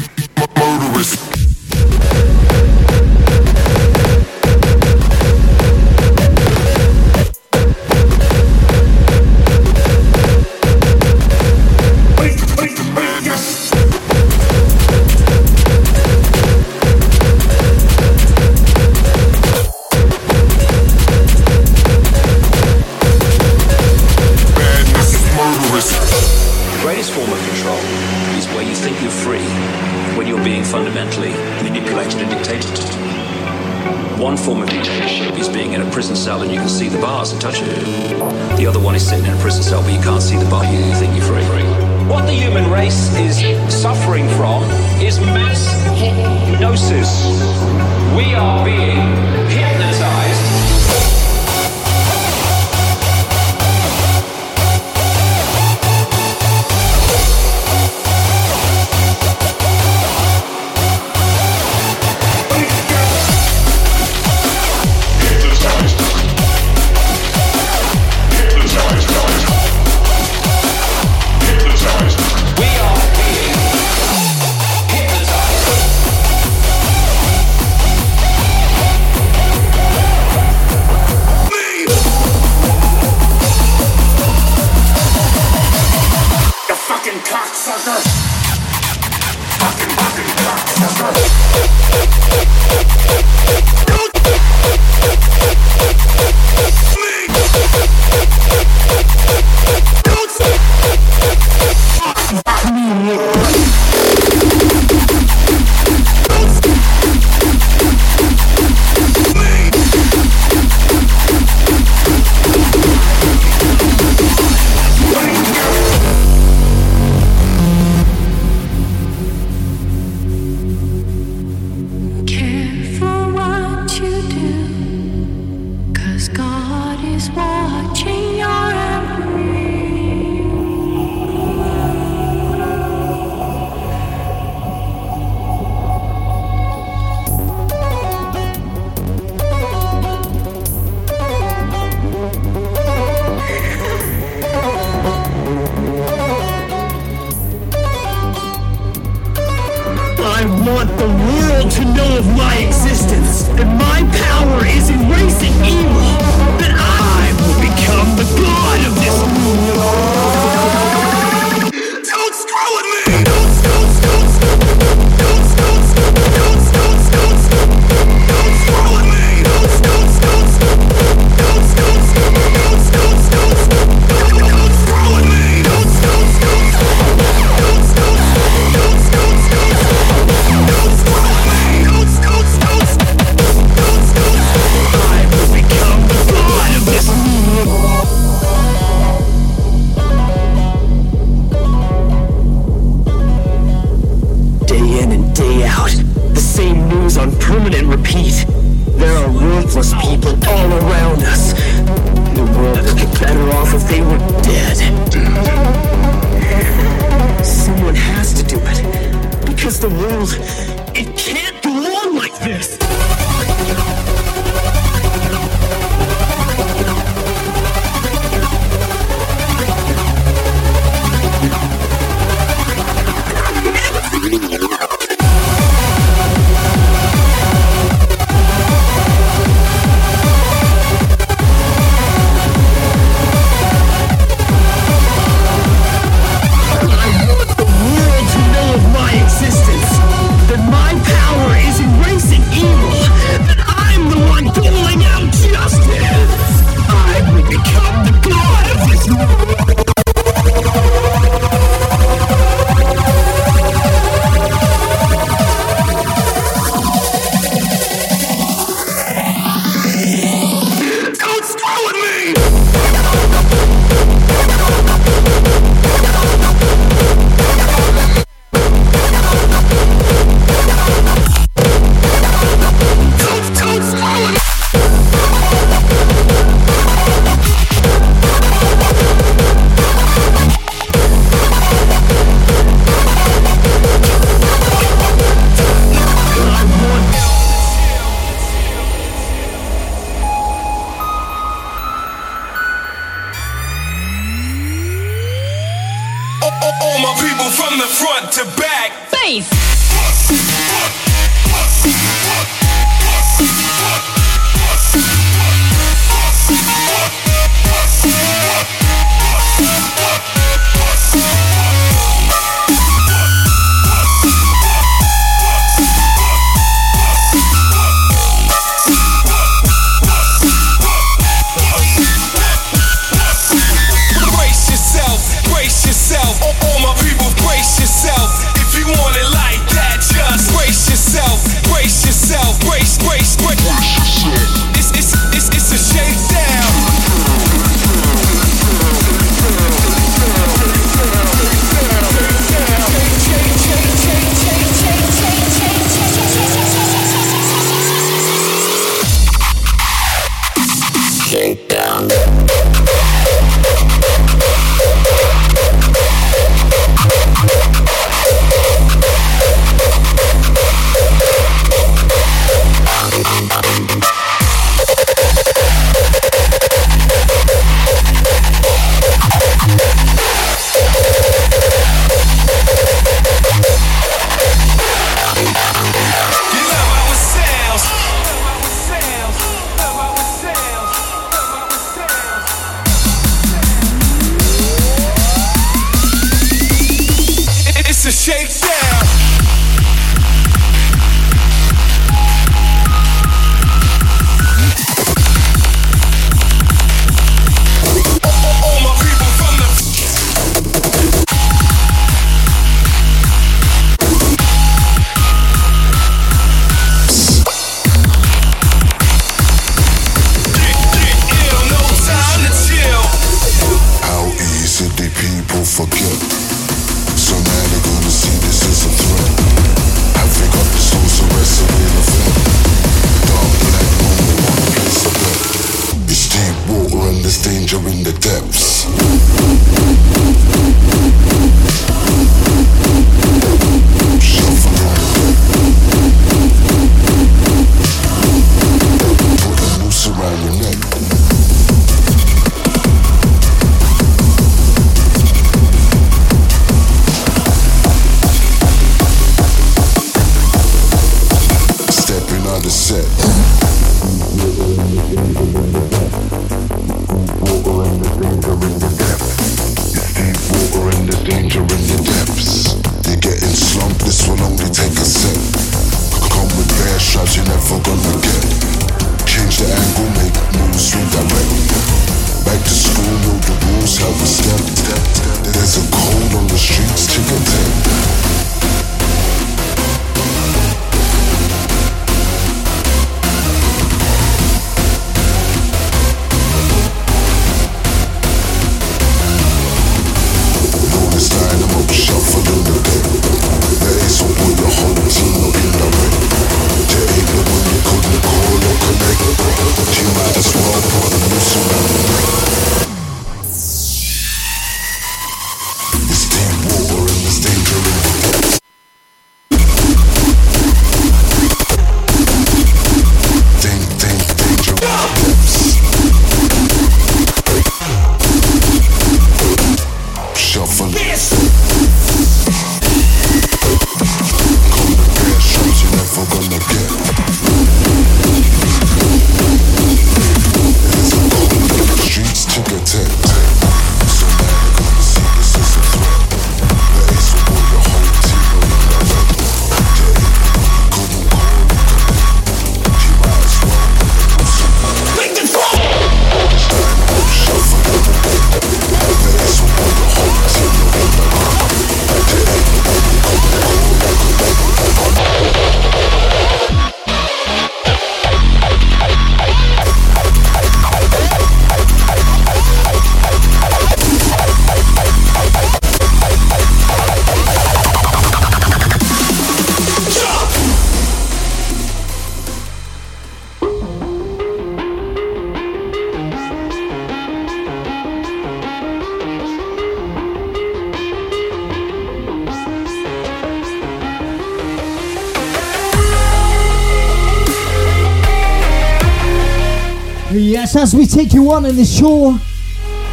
you on in this show.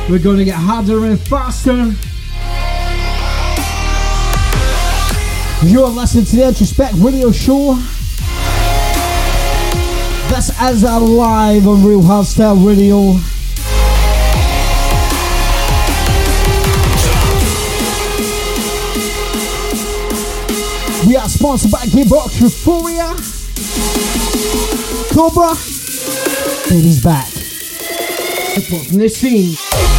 We're going to get harder and faster. You're listening to the Introspect Radio Show. This is a live on Real Hardstyle Radio. We are sponsored by Gearbox Euphoria. Cobra, baby's back. Upon the scene.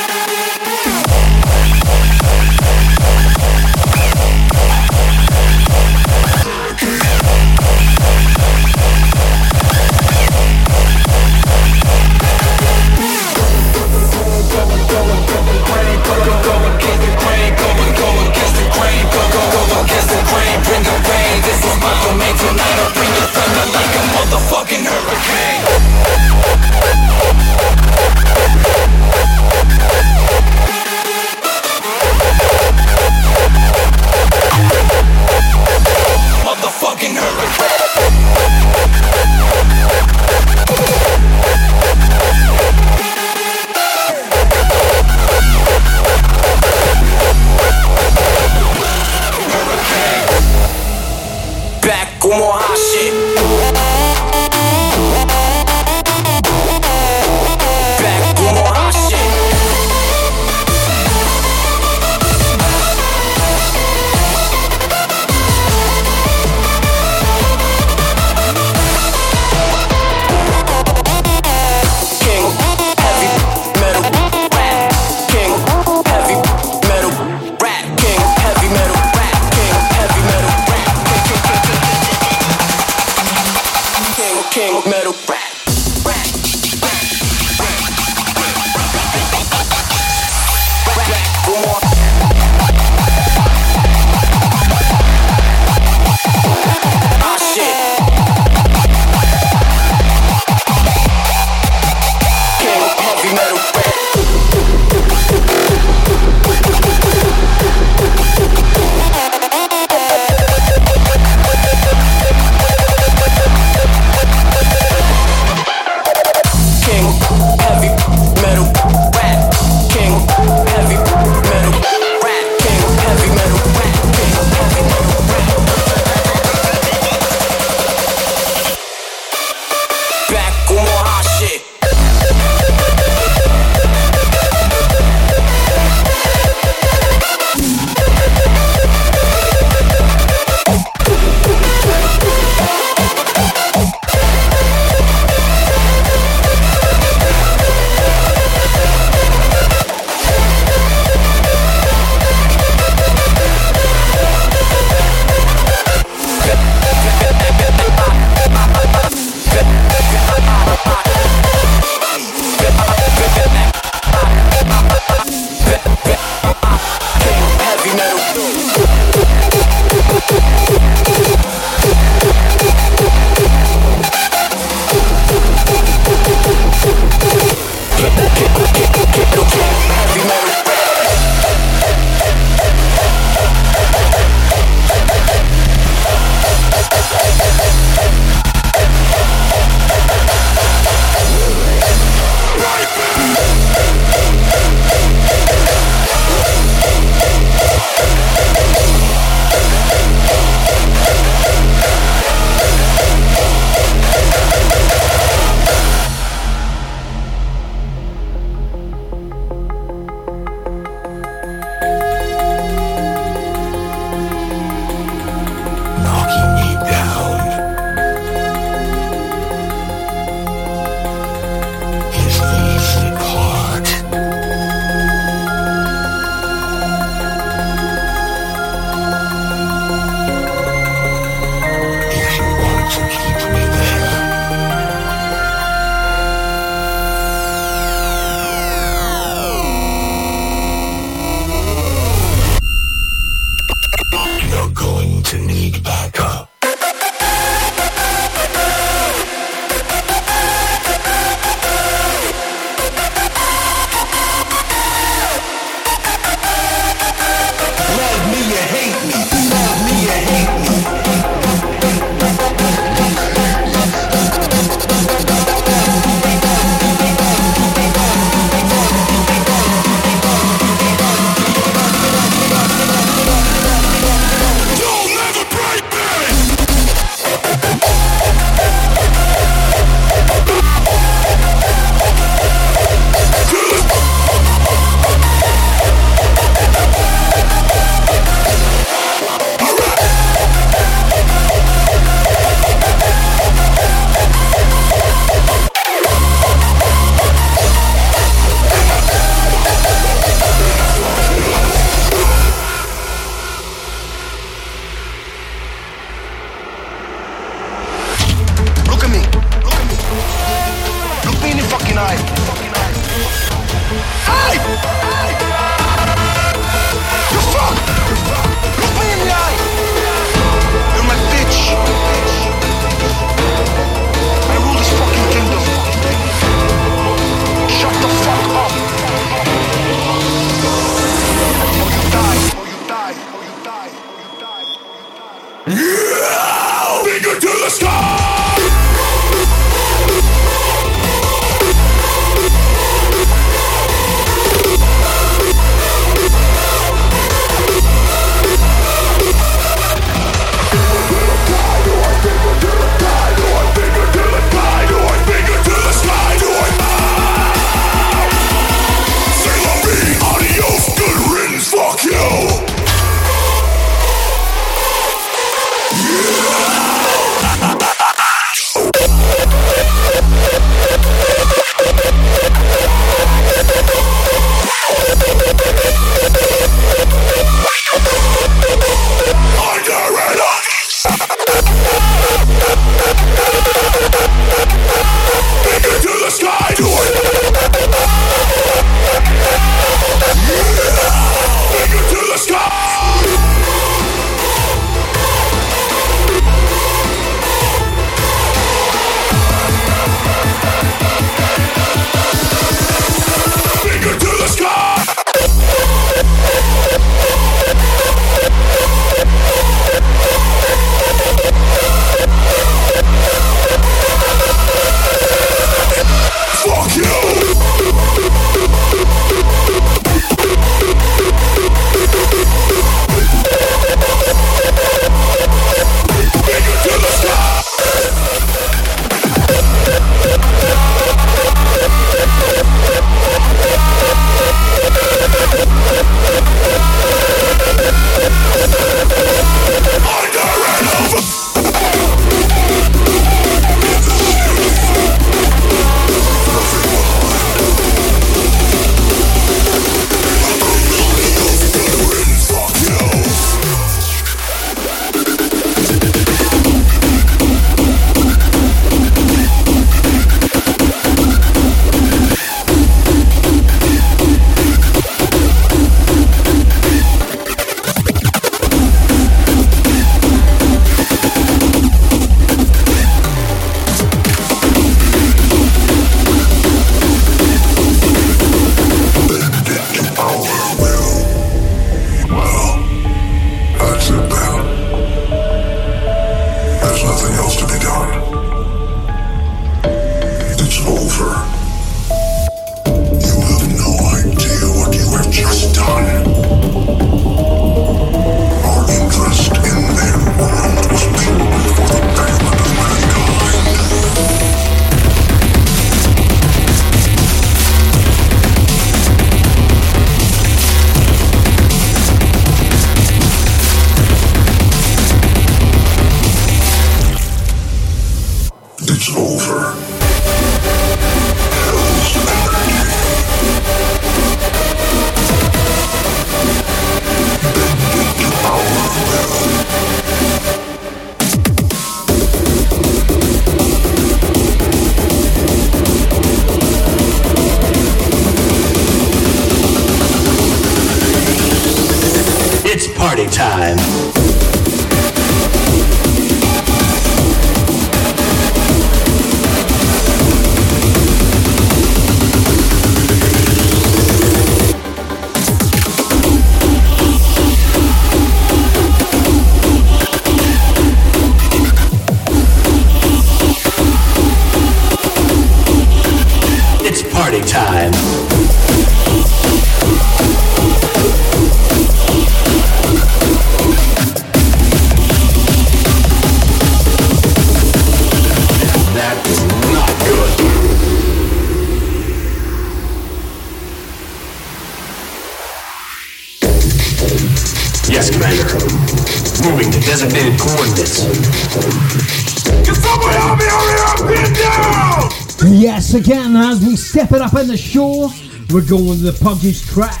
up in the show, we're going to the Puggies track.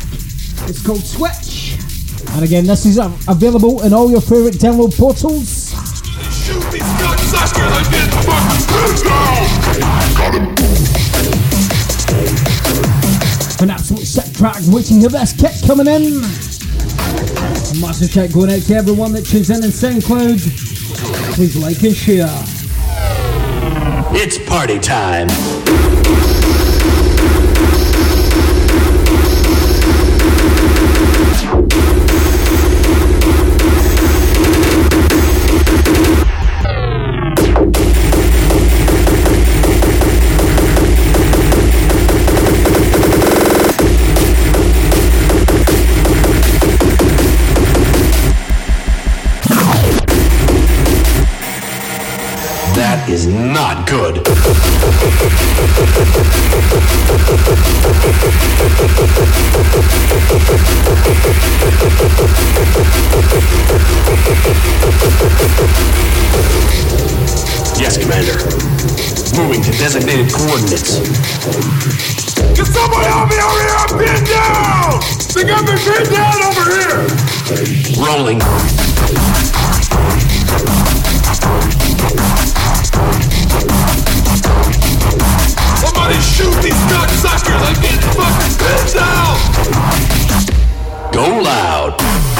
It's called Switch. And again, this is available in all your favourite download portals. An absolute sick track waiting for this kick coming in. A massive check going out to everyone that tunes in in SoundCloud. Please like and share. It's party time. not good. Yes, Commander. Moving to designated coordinates. Can somebody help me over here? I'm down! They got me pinned down over here! Rolling. Go loud.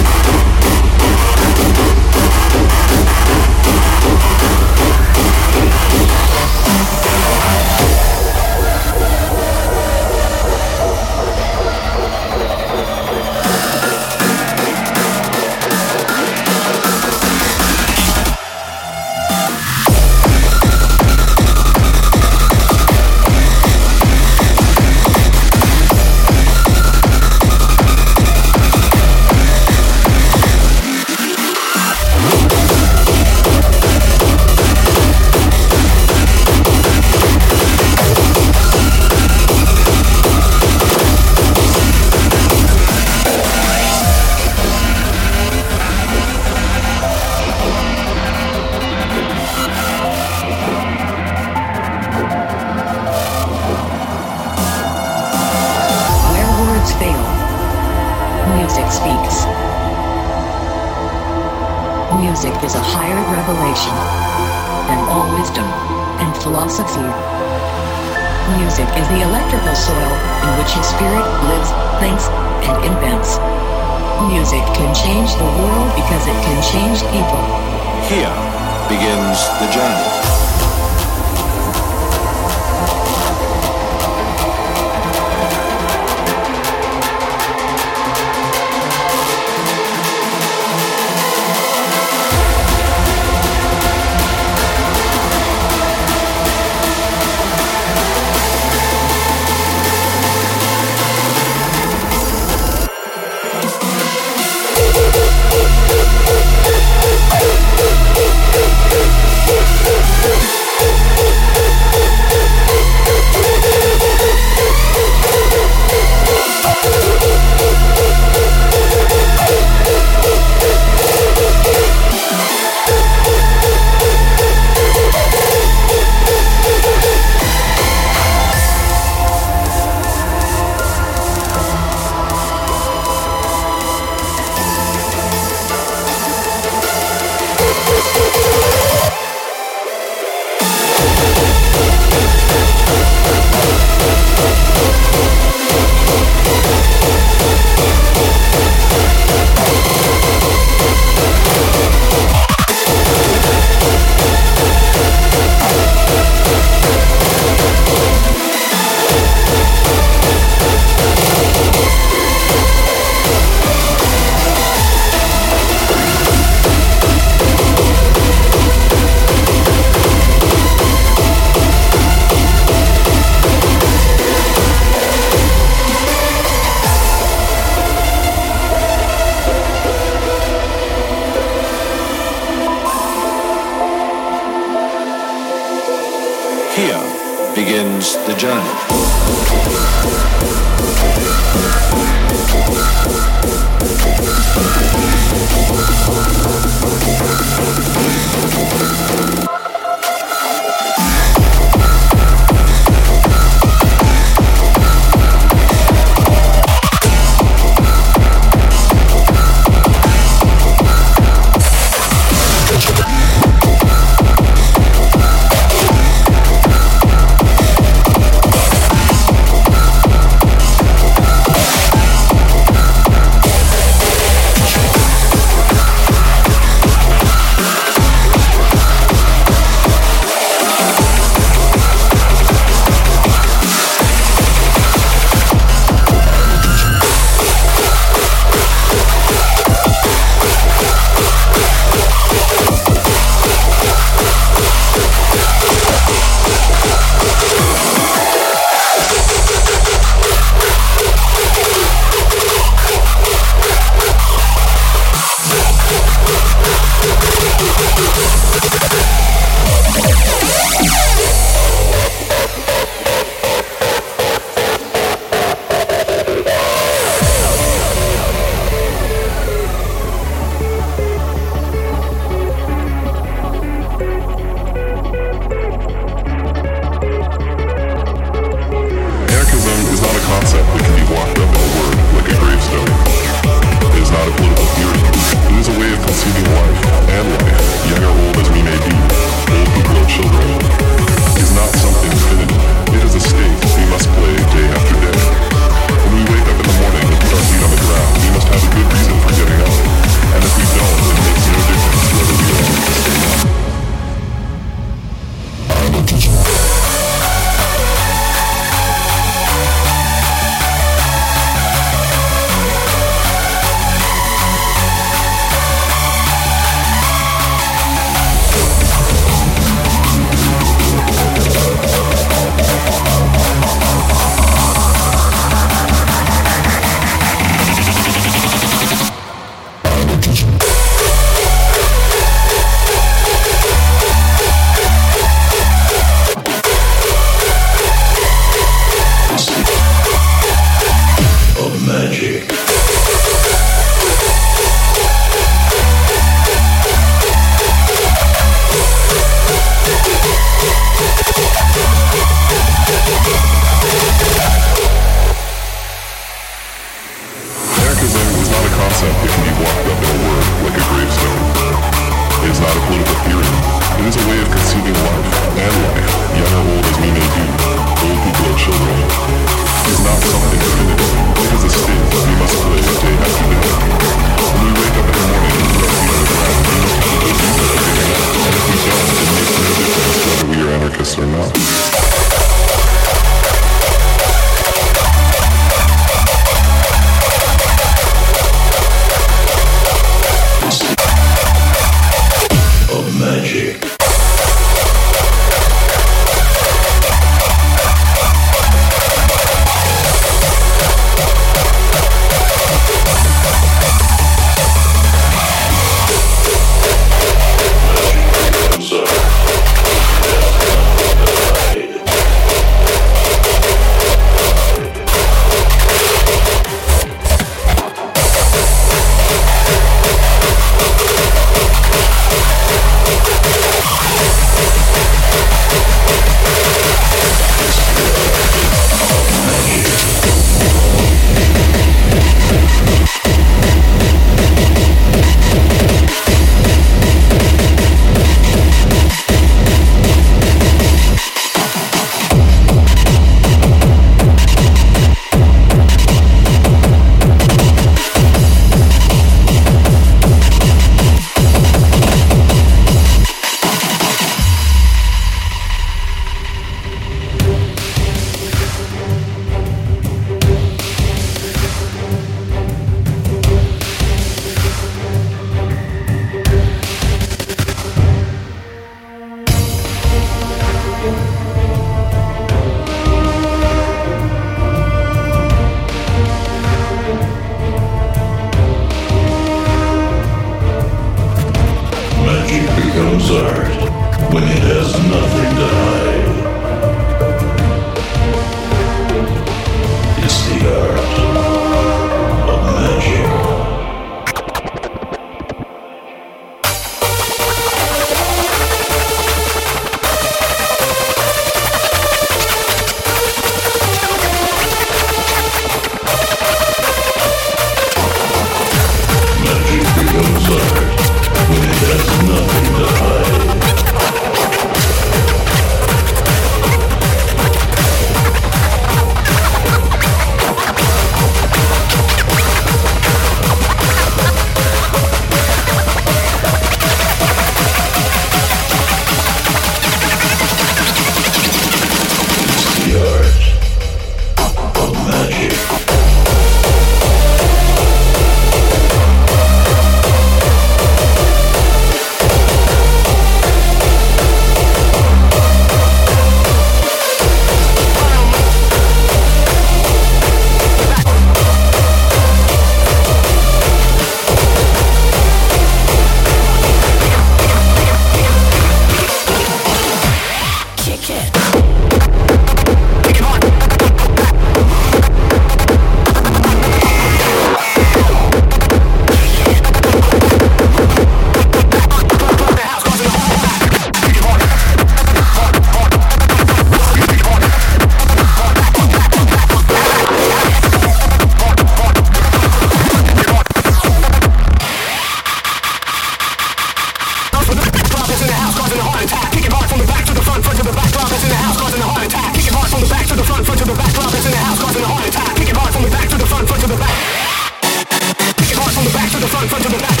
front to the back.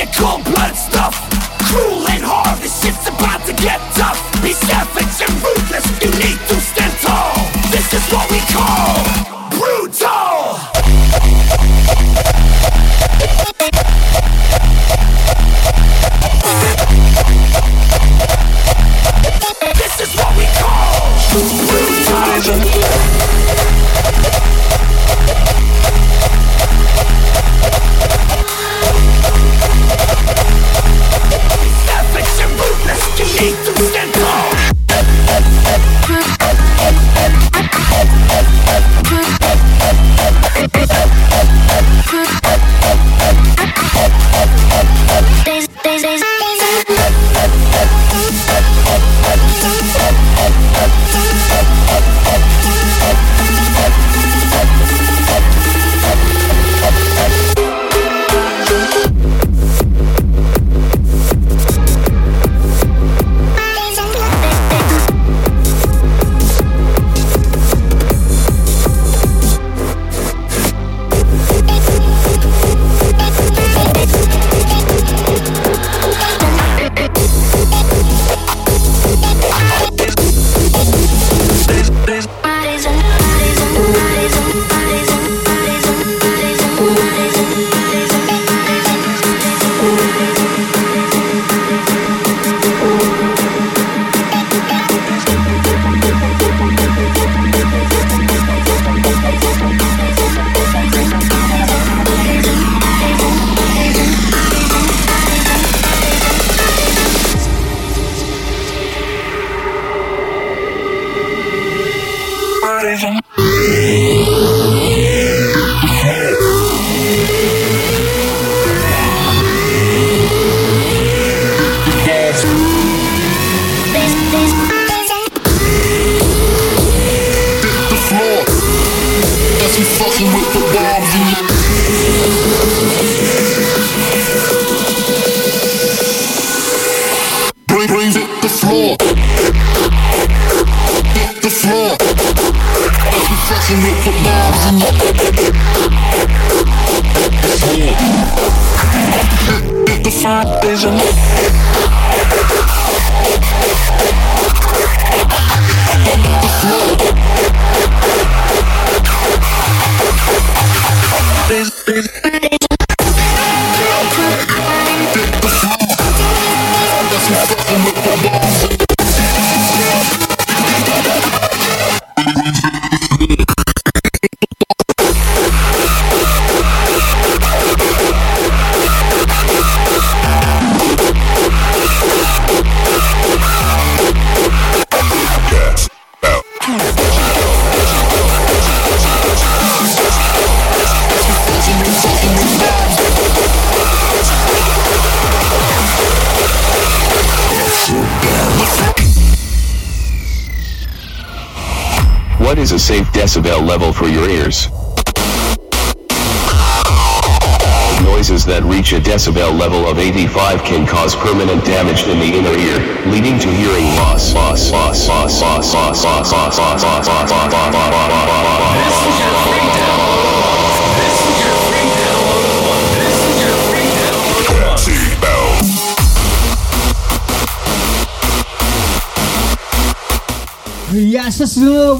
Rough, the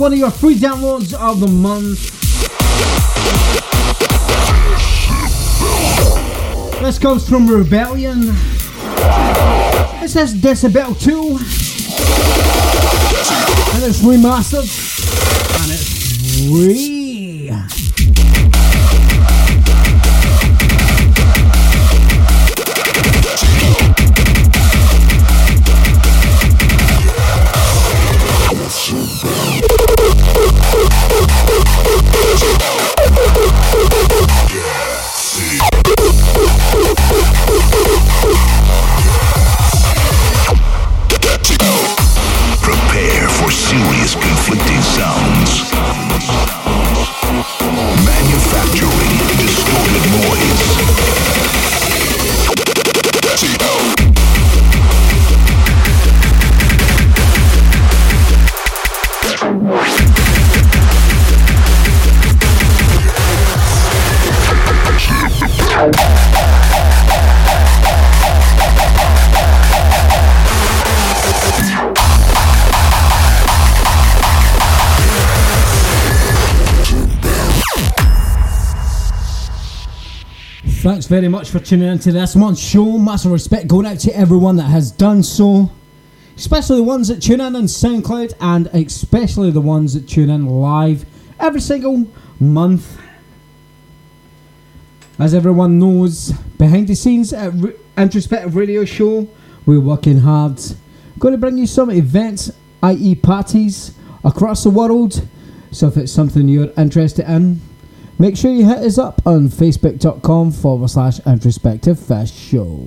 one of your free downloads of the month. This comes from Rebelion. It says Decibel 2. And it's remastered. And it's free. Very much for tuning into this month's show. Massive respect going out to everyone that has done so. Especially the ones that tune in on SoundCloud and especially the ones that tune in live every single month. As everyone knows, behind the scenes at Re- Introspect Radio Show, we're working hard. Going to bring you some events, i.e., parties, across the world. So if it's something you're interested in, make sure you hit us up on facebook.com forward slash introspect official.